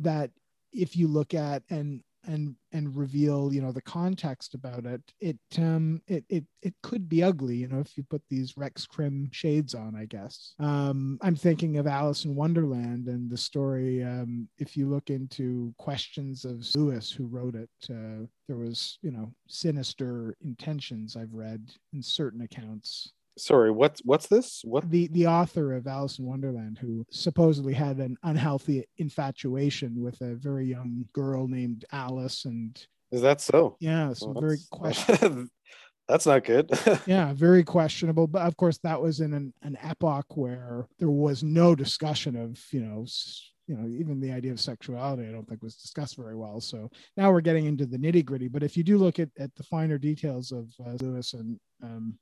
that if you look at and and and reveal you know the context about it it um it it, it could be ugly you know if you put these rex crim shades on i guess. Um i'm thinking of alice in wonderland and the story um if you look into questions of lewis who wrote it uh, there was you know sinister intentions i've read in certain accounts sorry what's what's this? What? The the author of alice in wonderland who supposedly had an unhealthy infatuation with a very young girl named alice and is that so? Yeah some well, very (laughs) questionable that's not good. (laughs) Yeah very questionable but of course that was in an, an epoch where there was no discussion of you know you know even the idea of sexuality i don't think was discussed very well so now we're getting into the nitty gritty but if you do look at, at the finer details of uh, lewis and um,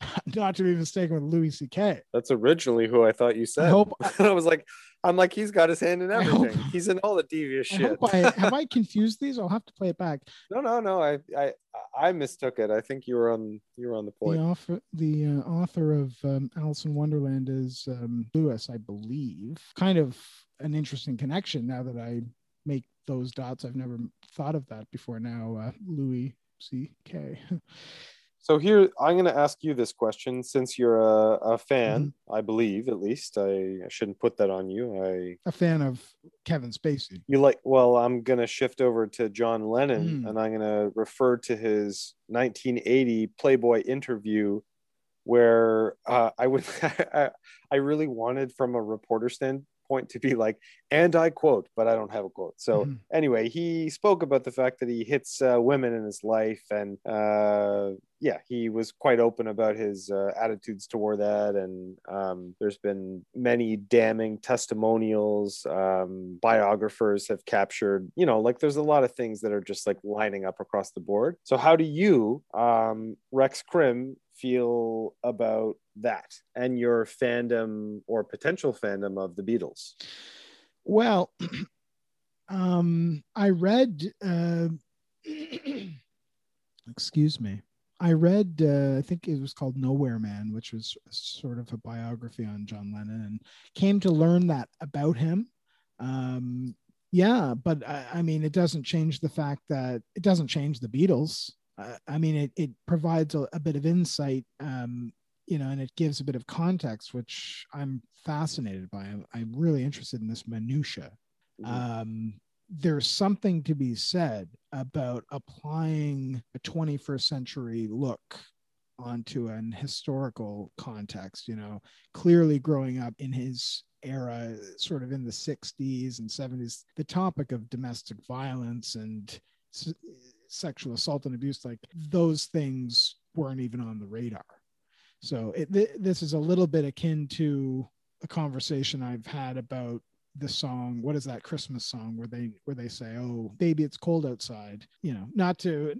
(laughs) not to be mistaken with Louis C.K. That's originally who I thought you said. I, hope, (laughs) I was like, I'm like, he's got his hand in everything. Hope, he's in all the devious shit. I, have I (laughs) confused these? I'll have to play it back. No, no, no. I, I, I mistook it. I think you were on, you were on the point. The author, the uh, author of um, Alice in Wonderland is um, Lewis, I believe. Kind of an interesting connection now that I make those dots. I've never thought of that before. Now, uh, Louis C.K. So here, I'm going to ask you this question since you're a, a fan, mm-hmm. I believe, at least. I, I, shouldn't put that on you. I a fan of Kevin Spacey. You like? Well, I'm going to shift over to John Lennon, mm. and I'm going to refer to his 1980 Playboy interview, where uh, I would, (laughs) I really wanted from a reporter stand point to be like, and I quote, but I don't have a quote. So mm-hmm. anyway, he spoke about the fact that he hits uh, women in his life, and uh, yeah, he was quite open about his uh, attitudes toward that. And um, there's been many damning testimonials. Um, biographers have captured, you know, like there's a lot of things that are just like lining up across the board. So how do you, um, Rex Crim, feel about that and your fandom or potential fandom of the Beatles? Well, (clears throat) um, I read, uh, (clears throat) excuse me, I read, uh, I think it was called Nowhere Man, which was sort of a biography on John Lennon, and came to learn that about him. Um, yeah, but I, I mean, it doesn't change the fact that it doesn't change the Beatles. I mean, it, it provides a, a bit of insight, um, you know, and it gives a bit of context, which I'm fascinated by. I'm, I'm really interested in this minutia. Mm-hmm. Um, there's something to be said about applying a 21st century look onto an historical context you know clearly growing up in his era sort of in the 60s and 70s the topic of domestic violence and sexual assault and abuse like those things weren't even on the radar so it, th- this is a little bit akin to a conversation i've had about the song what is that christmas song where they where they say oh baby it's cold outside you know not to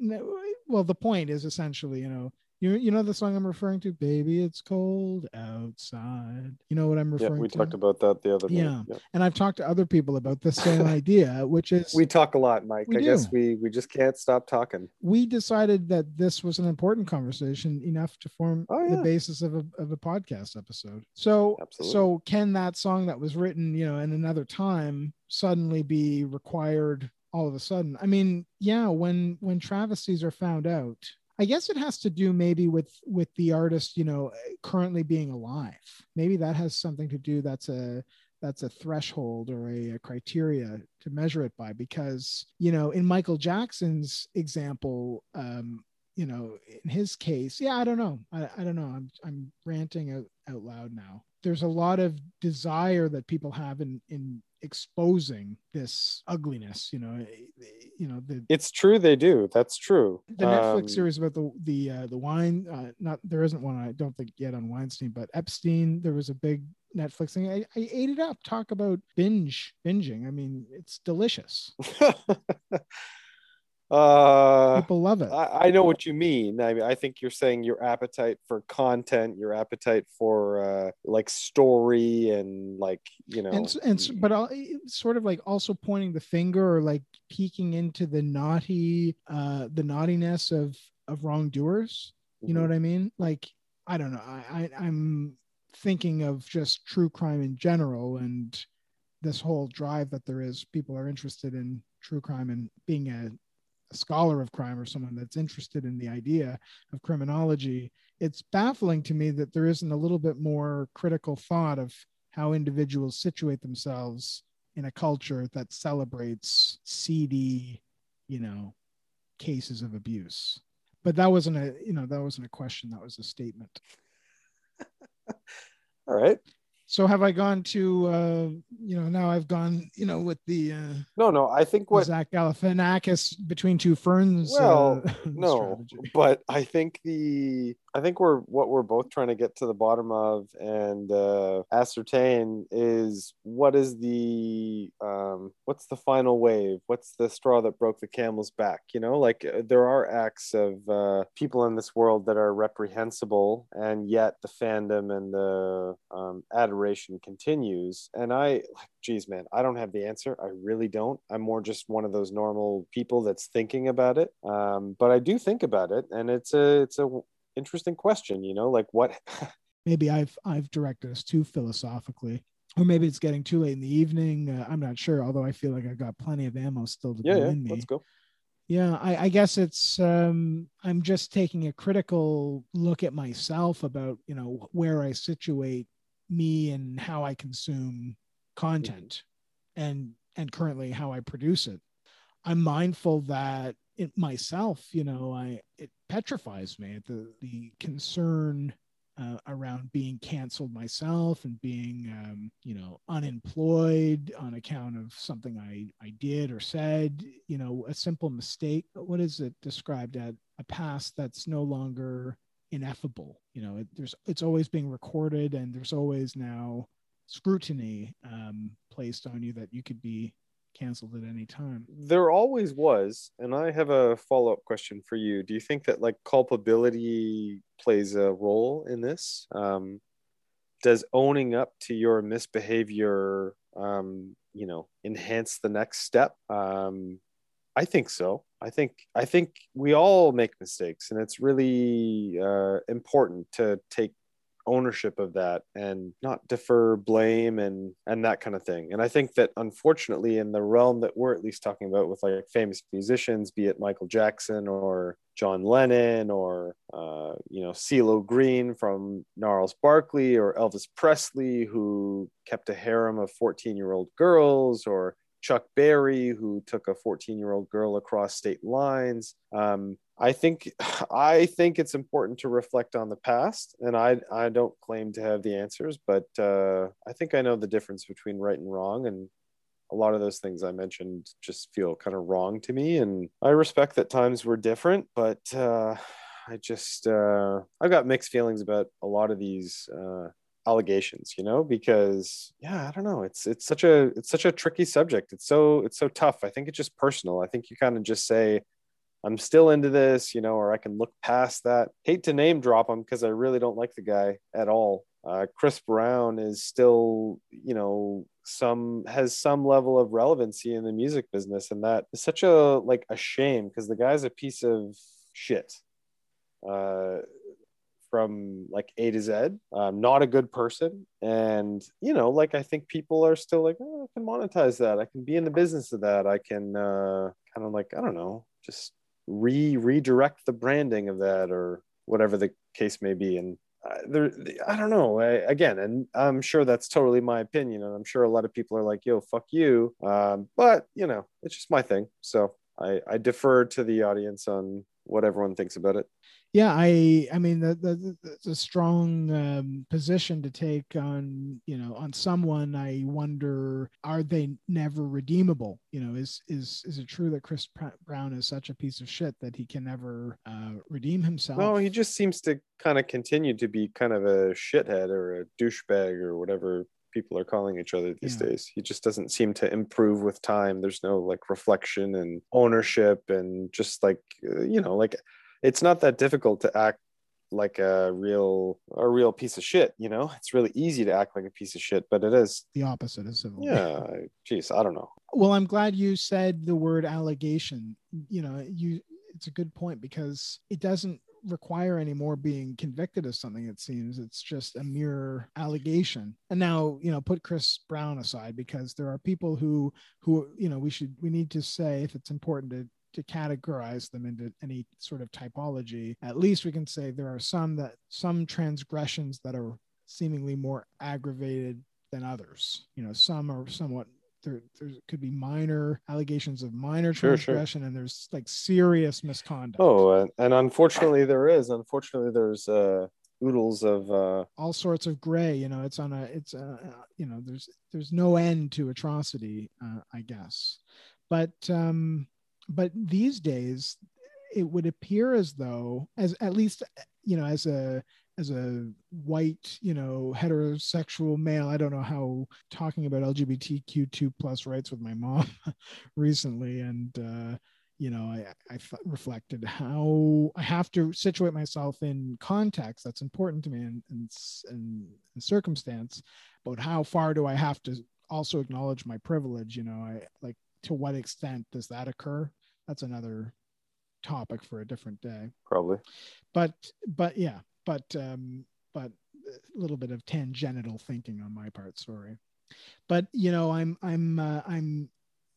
well the point is essentially you know you, you know the song I'm referring to, "Baby, It's Cold Outside." You know what I'm referring yeah, we to? talked about that the other yeah. yeah. and I've talked to other people about the same (laughs) idea, which is we talk a lot, Mike. I do. guess we we just can't stop talking. We decided that this was an important conversation enough to form oh, yeah. the basis of a of a podcast episode. So Absolutely. so can that song that was written, you know, in another time suddenly be required all of a sudden? I mean, yeah, when when travesties are found out I guess it has to do maybe with with the artist, you know, currently being alive. Maybe that has something to do. That's a that's a threshold or a, a, criteria to measure it by. Because you know, in Michael Jackson's example, um, you know, in his case, yeah, I don't know. I, I don't know. I'm I'm ranting out, out loud now. There's a lot of desire that people have in in exposing this ugliness you know eh, you know the it's true they do that's true the netflix um, series about the the uh, the wine uh, not there isn't one i don't think yet on weinstein but epstein there was a big Netflixing. I, I ate it up. Talk about binge binging. I mean, it's delicious. (laughs) uh, People love it. I, I know what you mean. I mean, I think you're saying your appetite for content, your appetite for uh, like story and like you know, and and but I'll, sort of like also pointing the finger or like peeking into the naughty uh the naughtiness of of wrongdoers you know Mhm. what i mean like i don't know I, I i'm thinking of just true crime in general and this whole drive that there is people are interested in true crime and being a, scholar of crime or someone that's interested in the idea of criminology it's baffling to me that there isn't a little bit more critical thought of how individuals situate themselves in a culture that celebrates seedy, you know, cases of abuse. But that wasn't a, you know, that wasn't a question. That was a statement. (laughs) All right. So have I gone to, uh, you know, now I've gone, you know, with the uh, No, no. I think what Zach Galifianakis between two ferns. Well, uh, (laughs) no, strategy. but I think the I think we're what we're both trying to get to the bottom of and uh, ascertain is what is the um, what's the final wave? What's the straw that broke the camel's back? You know, like uh, there are acts of uh, people in this world that are reprehensible, and yet the fandom and the um, adoration continues. And I like, geez, man, I don't have the answer. I really don't. I'm more just one of those normal people that's thinking about it. Um, but I do think about it, and it's a it's a interesting question. You know, like what (laughs) maybe I've I've directed us too philosophically, or maybe it's getting too late in the evening. Uh, I'm not sure. Although I feel like I've got plenty of ammo still to yeah, go yeah, in me. let's go. Yeah, I, I guess it's um, I'm just taking a critical look at myself about you know where I situate me and how I consume content, and and currently how I produce it. I'm mindful that it myself, you know, I it petrifies me the the concern uh, around being canceled myself and being um, you know unemployed on account of something I I did or said. You know, a simple mistake. What is it described as? a past that's no longer ineffable? You know, it, there's it's always being recorded and there's always now scrutiny um, placed on you that you could be canceled at any time. There always was, and I have a follow up question for you. Do you think that like culpability plays a role in this? Um, does owning up to your misbehavior, um, you know, enhance the next step? Um, I think so. I think I think we all make mistakes, and it's really uh, important to take ownership of that and not defer blame and and that kind of thing. And i think that unfortunately in the realm that we're at least talking about with like famous musicians be it michael jackson or john lennon or uh, you know CeeLo green from gnarls barkley or elvis presley who kept a harem of 14 year old girls or chuck berry who took a 14 year old girl across state lines. Um, I think (sighs) I think it's important to reflect on the past, and I I don't claim to have the answers, but uh, I think I know the difference between right and wrong, and a lot of those things I mentioned just feel kind of wrong to me, and I respect that times were different, but uh, I just uh, I've got mixed feelings about a lot of these uh, allegations, you know, because yeah, I don't know, it's it's such a it's such a tricky subject. It's so it's so tough. I think it's just personal. I think you kind of just say I'm still into this, you know, or I can look past that. Hate to name drop him because I really don't like the guy at all. Uh, Chris Brown is still, you know, some has some level of relevancy in the music business, and that is such a like a shame because the guy's a piece of shit. Uh, from like A to Z, um, not a good person, and you know, like I think people are still like, oh, I can monetize that. I can be in the business of that. I can uh, kind of like I don't know, just re redirect the branding of that or whatever the case may be. And uh, there i don't know. I, again and i'm sure that's totally my opinion and i'm sure a lot of people are like yo fuck you. Um, but you know it's just my thing. So i i defer to the audience on what everyone thinks about it. Yeah, I I mean the the, the, the strong um, position to take on you know on someone. I wonder are they never redeemable? You know, is is is it true that Chris Brown is such a piece of shit that he can never uh, redeem himself? No, he just seems to kind of continue to be kind of a shithead or a douchebag or whatever people are calling each other these yeah. days. He just doesn't seem to improve with time. There's no like reflection and ownership and just like uh, you know like it's not that difficult to act like a real a real piece of shit you know it's really easy to act like a piece of shit but it is the opposite of civil yeah (laughs) geez i don't know well i'm glad you said the word allegation you know you it's a good point because it doesn't require anymore being convicted of something it seems. It's just a mere allegation. And now you know put chris brown aside because there are people who who you know we should we need to say if it's important to to categorize them into any sort of typology at least we can say there are some that some transgressions that are seemingly more aggravated than others. You know some are somewhat there there could be minor allegations of minor sure, transgression sure. and there's like serious misconduct. Oh and, and unfortunately there is. Unfortunately there's uh oodles of uh all sorts of gray you know it's on a it's a you know there's there's no end to atrocity uh, i guess. But um but these days it would appear as though as at least you know as a as a white, you know, heterosexual male, I don't know how talking about LGBTQ2 plus rights with my mom (laughs) recently, and uh, you know, I, I reflected how I have to situate myself in context that's important to me and and, and, and circumstance, but how far do I have to also acknowledge my privilege? You know, I like to what extent does that occur? That's another topic for a different day. Probably. But but yeah, but um, but a little bit of tangential thinking on my part. Sorry, but you know, I'm I'm uh, I'm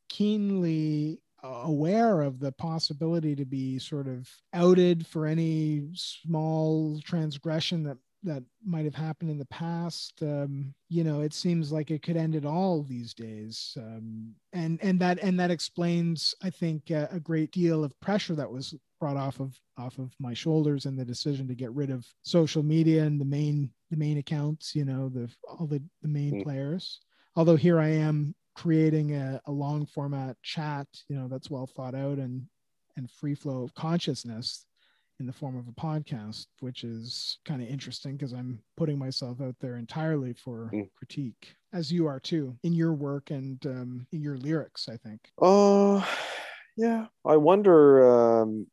keenly aware of the possibility to be sort of outed for any small transgression that that might have happened in the past um, you know it seems like it could end it all these days. Um, and and that and that explains i think uh, a great deal of pressure that was brought off of off of my shoulders and the decision to get rid of social media and the main the main accounts you know the all the, the main mm. players. Although here i am creating a, a long format chat you know that's well thought out and and free flow of consciousness in the form of a podcast, which is kind of interesting because I'm putting myself out there entirely for mm. critique, as you are too, in your work and um, in your lyrics, I think. Oh, uh, yeah. I wonder um,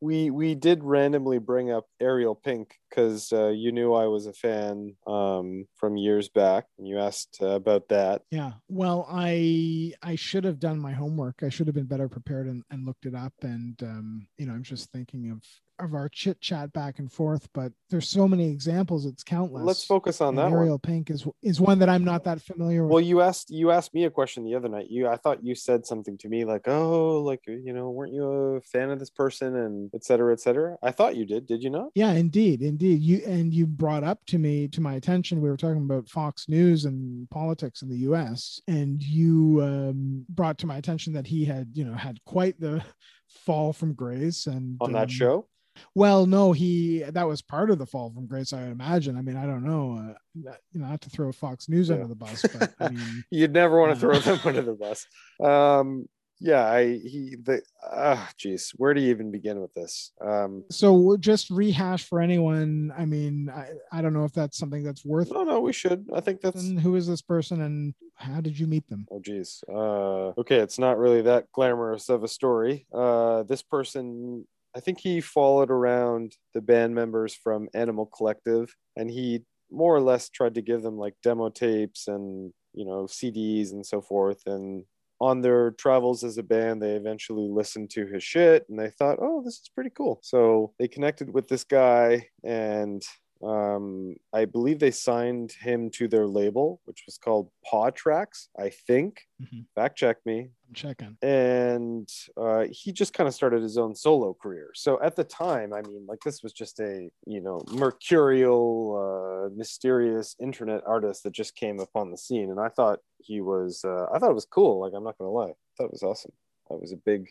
we we did randomly bring up Ariel Pink because uh, you knew I was a fan um, from years back, and you asked uh, about that. Yeah, well, I I should have done my homework. I should have been better prepared and, and looked it up. And um, you know, I'm just thinking of of our chit chat back and forth, but there's so many examples; it's countless. Let's focus on and that. Ariel one. Pink is is one that I'm not that familiar with. Well, you asked you asked me a question the other night. You I thought you said something to me like, "Oh, like you know, weren't you a fan of this person?" and et cetera, et cetera. I thought you did. Did you not? Yeah, indeed, indeed. You and you brought up to me to my attention. We were talking about Fox News and politics in the U.S. and you um, brought to my attention that he had you know had quite the (laughs) fall from grace and on that um, show well, no, he that was part of the fall from grace, I imagine. I mean, I don't know, uh, you know, not to throw Fox News yeah. under the bus, but I (laughs) mean, you'd never want to uh, throw (laughs) them under the bus. Um, yeah, I he the ah, uh, geez, where do you even begin with this? Um, so just rehash for anyone. I mean, I, I don't know if that's something that's worth. No, no, we should. I think that's. who is this person and how did you meet them? Oh, geez. Uh, okay, it's not really that glamorous of a story. Uh, this person I think he followed around the band members from Animal Collective and he more or less tried to give them like demo tapes and, you know, CDs and so forth. And on their travels as a band, they eventually listened to his shit and they thought, oh, this is pretty cool. So they connected with this guy and um, I believe they signed him to their label, which was called Paw Tracks, I think. Mm-hmm. Fact check me. I'm checking. And uh, he just kind of started his own solo career. So at the time, I mean, like this was just a, you know, mercurial, uh, mysterious internet artist that just came upon the scene. And I thought he was, uh, I thought it was cool. Like, I'm not going to lie. I thought it was awesome. That was a big,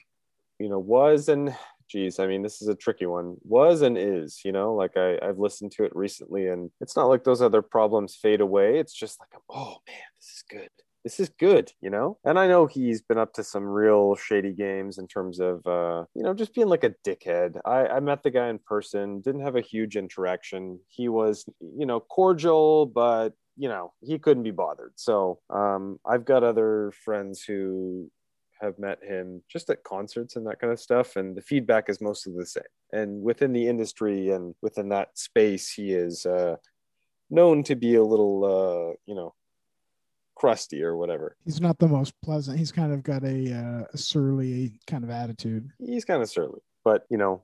you know, was and geez, I mean, this is a tricky one. Was and is, you know, like I, I've listened to it recently and it's not like those other problems fade away. It's just like, oh man, this is good. This is good, you know? And I know he's been up to some real shady games in terms of, uh, you know, just being like a dickhead. I, I met the guy in person, didn't have a huge interaction. He was, you know, cordial, but you know he couldn't be bothered so um, i've got other friends who have met him just at concerts and that kind of stuff and the feedback is mostly the same. And within the industry and within that space he is uh, known to be a little uh, you know crusty or whatever. He's not the most pleasant. He's kind of got a, uh, a surly kind of attitude. He's kind of surly but you know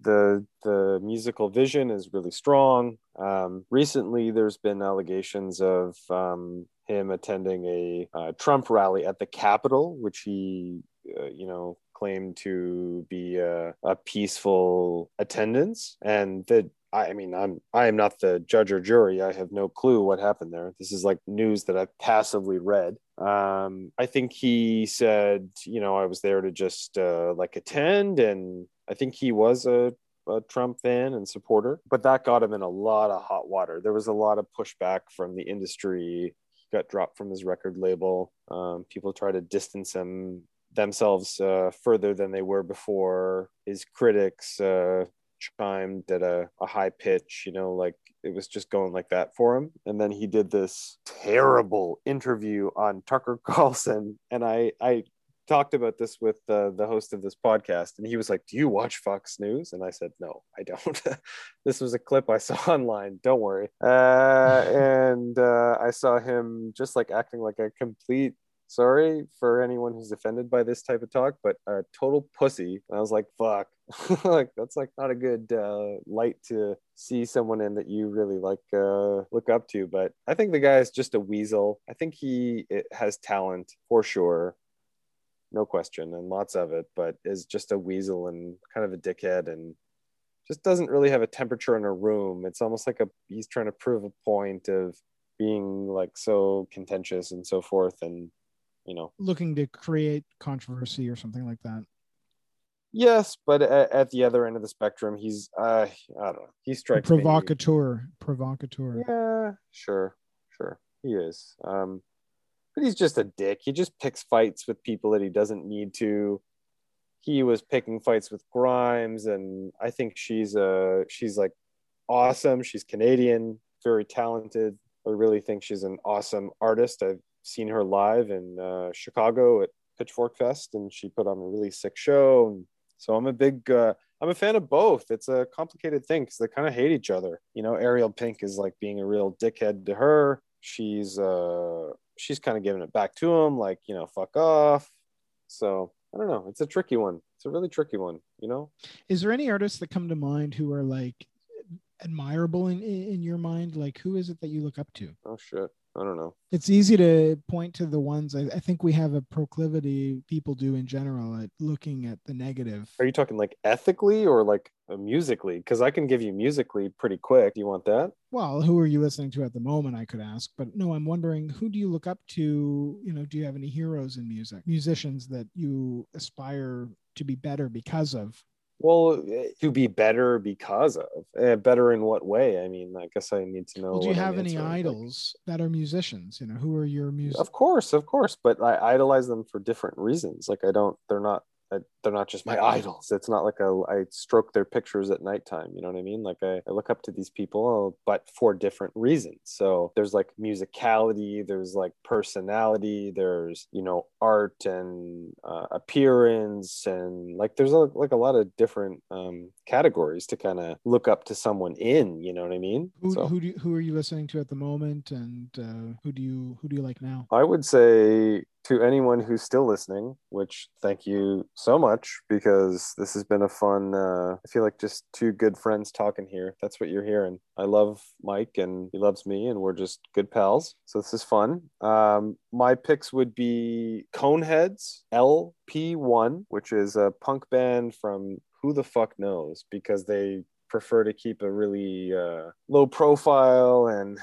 the the musical vision is really strong. Um, recently, there's been allegations of um, him attending a uh, Trump rally at the Capitol, which he, uh, you know, claimed to be a, a peaceful attendance, and that I mean, I'm I am not the judge or jury. I have no clue what happened there. This is like news that I've passively read. Um, I think he said, you know, I was there to just uh, like attend, and I think he was a, a, Trump fan and supporter, but that got him in a lot of hot water. There was a lot of pushback from the industry. He got dropped from his record label. Um, people try to distance him themselves uh, further than they were before. His critics uh, chimed at a, a high pitch, you know, like it was just going like that for him. And then he did this terrible interview on Tucker (laughs) Carlson. And I, I talked about this with uh, the host of this podcast, and he was like, "Do you watch Fox News?" And I said, "No, I don't." (laughs) this was a clip I (laughs) saw online. Don't worry. Uh, (laughs) and uh, I saw him just like acting like a complete. Sorry for anyone who's offended by this type of talk, but a total pussy. And I was like, "Fuck." like that's like not a good uh, light to see someone in that you really like uh, look up to but i think the guy is just a weasel i think he has talent for sure no question, and lots of it, but is just a weasel and kind of a dickhead and just doesn't really have a temperature in a room. It's almost like a he's trying to prove a point of being like so contentious and so forth and you know looking to create controversy or something like that yes but at, at the other end of the spectrum he's uh i don't know he strikes provocateur me. provocateur yeah sure sure he is um but he's just a dick. He just picks fights with people that he doesn't need to. He was picking fights with Grimes, and I think she's a she's like awesome. She's Canadian, very talented. I really think she's an awesome artist. I've seen her live in uh, Chicago at Pitchfork Fest, and she put on a really sick show. So I'm a big, uh, I'm a fan of both. It's a complicated thing because they kind of hate each other. You know, Ariel Pink is like being a real dickhead to her. She's uh, she's kind of giving it back to him, like, you know, fuck off. So I don't know. It's a tricky one. It's a really tricky one, you know? Is there any artists that come to mind who are like admirable in, in your mind? Like, who is it that you look up to? Oh, shit. I don't know. It's easy to point to the ones I, I, think we have a proclivity people do in general at looking at the negative. Are you talking like ethically or like uh, musically? Because I can give you musically pretty quick. Do you want that? Well, who are you listening to at the moment? I could ask, but no, I'm wondering who do you look up to? You know, do you have any heroes in music, musicians that you aspire to be better because of? Well, to be better because of uh, better in what way? I mean, I guess I need to know. Well, do you have any idols like, that are musicians? You know, who are your musicians? Of course, of course, but I idolize them for different reasons. Like I don't, they're not I, they're not just my idols. It's not like a, I stroke their pictures at nighttime. You know what I mean? Like I, I look up to these people, but for different reasons. So there's like musicality, there's like personality, there's, you know, art and uh, appearance. And like there's a, like a lot of different um, categories to kind of look up to someone in, you know what I mean? Who, so, who, do you, who are you listening to at the moment? And uh, who do you, who do you like now? I would say to anyone who's still listening, which thank you so much because this has been a fun, uh, I feel like just two good friends talking here. That's what you're hearing. I love Mike and he loves me and we're just good pals. So this is fun. Um, my picks would be Coneheads LP1, which is a punk band from who the fuck knows because they prefer to keep a really uh, low profile and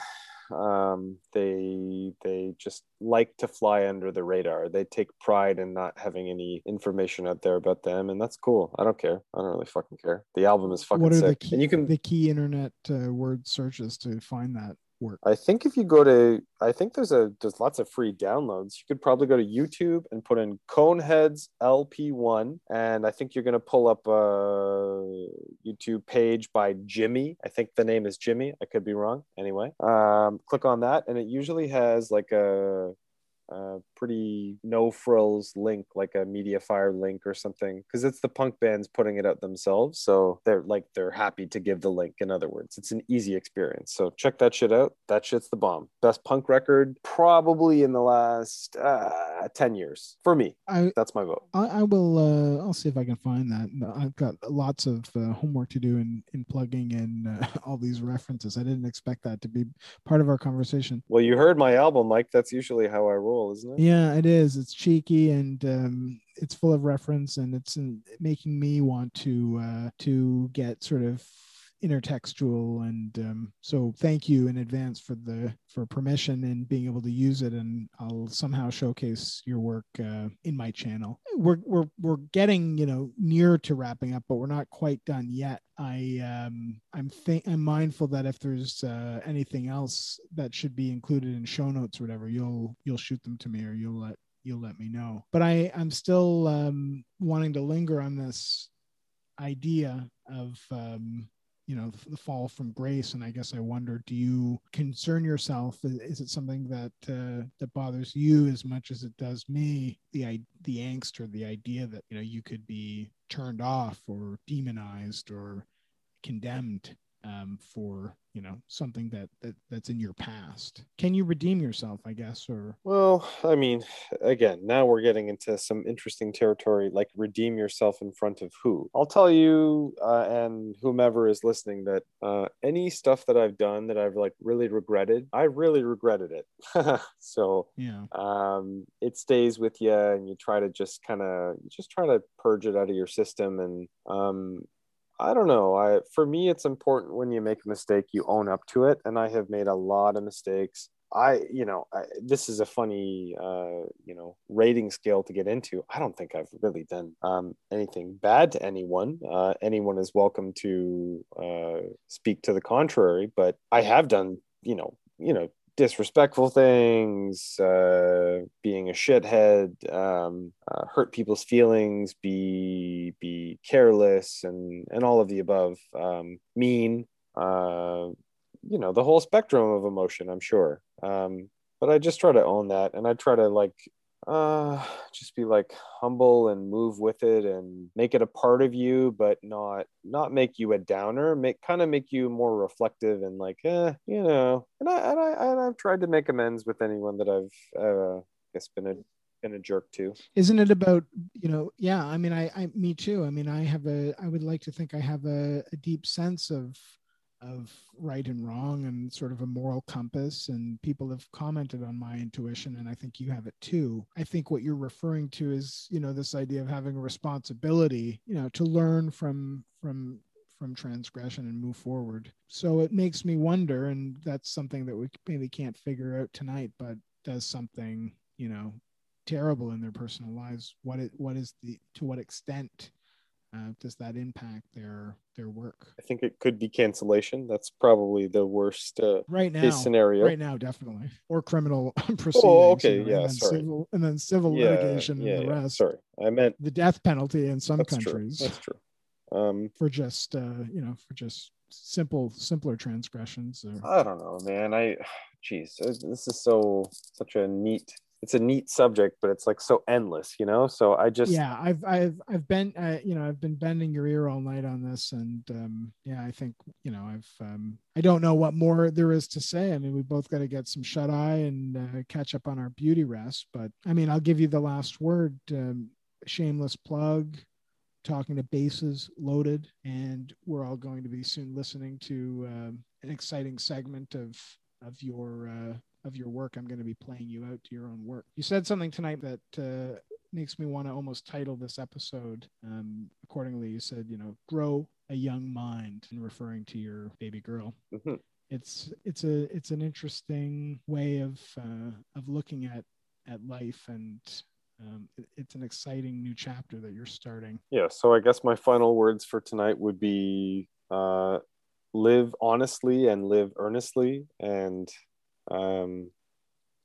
Um, they they just like to fly under the radar. They take pride in not having any information out there about them, and that's cool. I don't care. I don't really fucking care. The album is fucking what are the sick, key, and you can the key internet uh, word searches to find that work? I think if you go to, I think there's a there's lots of free downloads. You could probably go to YouTube and put in Coneheads LP1, and I think you're gonna pull up a YouTube page by Jimmy. I think the name is Jimmy. I could be wrong. Anyway, um, click on that, and it usually has like a a pretty no frills link like a mediafire link or something because it's the punk bands putting it out themselves so they're like they're happy to give the link in other words it's an easy experience so check that shit out that shit's the bomb best punk record probably in the last uh, 10 years for me I that's my vote I, I will. Uh, I'll see if I can find that. I've got lots of uh, homework to do in in plugging in uh, (laughs) all these references. I didn't expect that to be part of our conversation. well you heard my album mike that's usually how i roll isn't it Yeah, it is. It's cheeky and um, it's full of reference, and it's uh, making me want to uh, to get sort of intertextual and um, so thank you in advance for the for permission and being able to use it and i'll somehow showcase your work uh, in my channel. We're, we're we're getting you know near to wrapping up but we're not quite done yet. I um i'm think i'm mindful that if there's uh, anything else that should be included in show notes or whatever you'll you'll shoot them to me or you'll let you'll let me know. But i i'm still um wanting to linger on this idea of um you know the fall from grace. And i guess i wonder do you concern yourself? Is it something that uh, that bothers you as much as it does me? The the angst or the idea that you know you could be turned off or demonized or condemned um, for you know something that, that that's in your past can you redeem yourself i guess or Well, I mean, again, now we're getting into some interesting territory like redeem yourself in front of who. I'll tell you, uh, and whomever is listening, that uh, any stuff that I've done that I've like really regretted, I really regretted it. (laughs) so yeah um, it stays with you, and you try to just kind of just try to purge it out of your system. And um, I don't know. I for me, it's important when you make a mistake, you own up to it. And I have made a lot of mistakes. I, you know, I, this is a funny, uh, you know, rating scale to get into. I don't think I've really done um, anything bad to anyone. Uh, anyone is welcome to uh, speak to the contrary, but I have done, you know, you know, disrespectful things, uh, being a shithead, um, uh, hurt people's feelings, be be careless, and and all of the above. Um, mean, uh, you know, the whole spectrum of emotion. I'm sure. Um, but I just try to own that, and I try to like uh just be like humble and move with it and make it a part of you but not not make you a downer make kind of make you more reflective and like eh, you know. And i and i and i've tried to make amends with anyone that i've uh I guess been a been a jerk to. Isn't it about you know yeah i mean i i me too. I mean i have a i would like to think i have a, a deep sense of of right and wrong and sort of a moral compass and people have commented on my intuition and i think you have it too. I think what you're referring to is you know this idea of having a responsibility you know to learn from from from transgression and move forward. So it makes me wonder and that's something that we maybe can't figure out tonight but does something you know terrible in their personal lives what it what is the to what extent uh, does that impact their their work? I think it could be cancellation. That's probably the worst uh, right now case scenario. right now definitely. Or criminal (laughs) proceedings oh okay you know, yeah and then sorry. civil and then civil yeah, litigation yeah, and the yeah, rest. Sorry. I meant the death penalty in some that's countries true that's true. Um for just uh you know for just simple simpler transgressions or I don't know, man. I, (sighs) geez, this is so such a neat. It's a neat subject, but it's like so endless, you know. So I just, yeah i've i've i've been uh, you know i've been bending your ear all night on this and um yeah i think you know i've um i don't know what more there is to say i mean we both got to get some shut eye and uh, catch up on our beauty rest but i mean i'll give you the last word um, shameless plug talking to bases loaded and we're all going to be soon listening to um, an exciting segment of of your uh, of your work i'm going to be playing you out to your own work. You said something tonight that uh, makes me want to almost title this episode um, accordingly you said you know grow a young mind in referring to your baby girl. Mhm. it's it's a it's an interesting way of uh, of looking at at life and um, it, it's an exciting new chapter that you're starting. Yeah so i guess my final words for tonight would be uh, live honestly and live earnestly and um,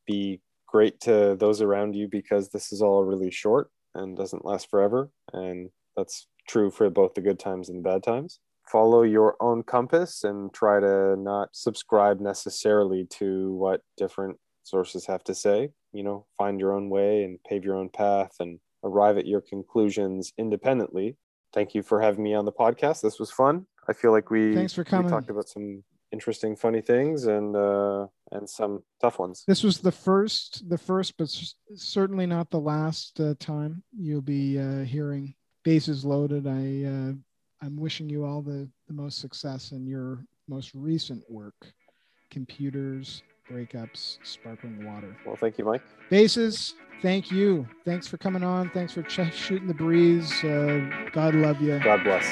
be great to those around you because this is all really short and doesn't last forever and that's true for both the good times and the bad times follow your own compass and try to not subscribe necessarily to what different sources have to say. You know, find your own way and pave your own path and arrive at your conclusions independently. Thank you for having me on the podcast. This was fun. I feel like we thanks for coming. We talked about some interesting, funny things and uh, and some tough ones. This was the first, the first, but certainly not the last uh, time you'll be uh, hearing bases loaded. I uh, I'm wishing you all the, the most success in your most recent work computers, breakups, sparkling water. Well, thank you, Mike. Bases, thank you. Thanks for coming on. Thanks for ch- shooting the breeze. Uh, God love you. God bless.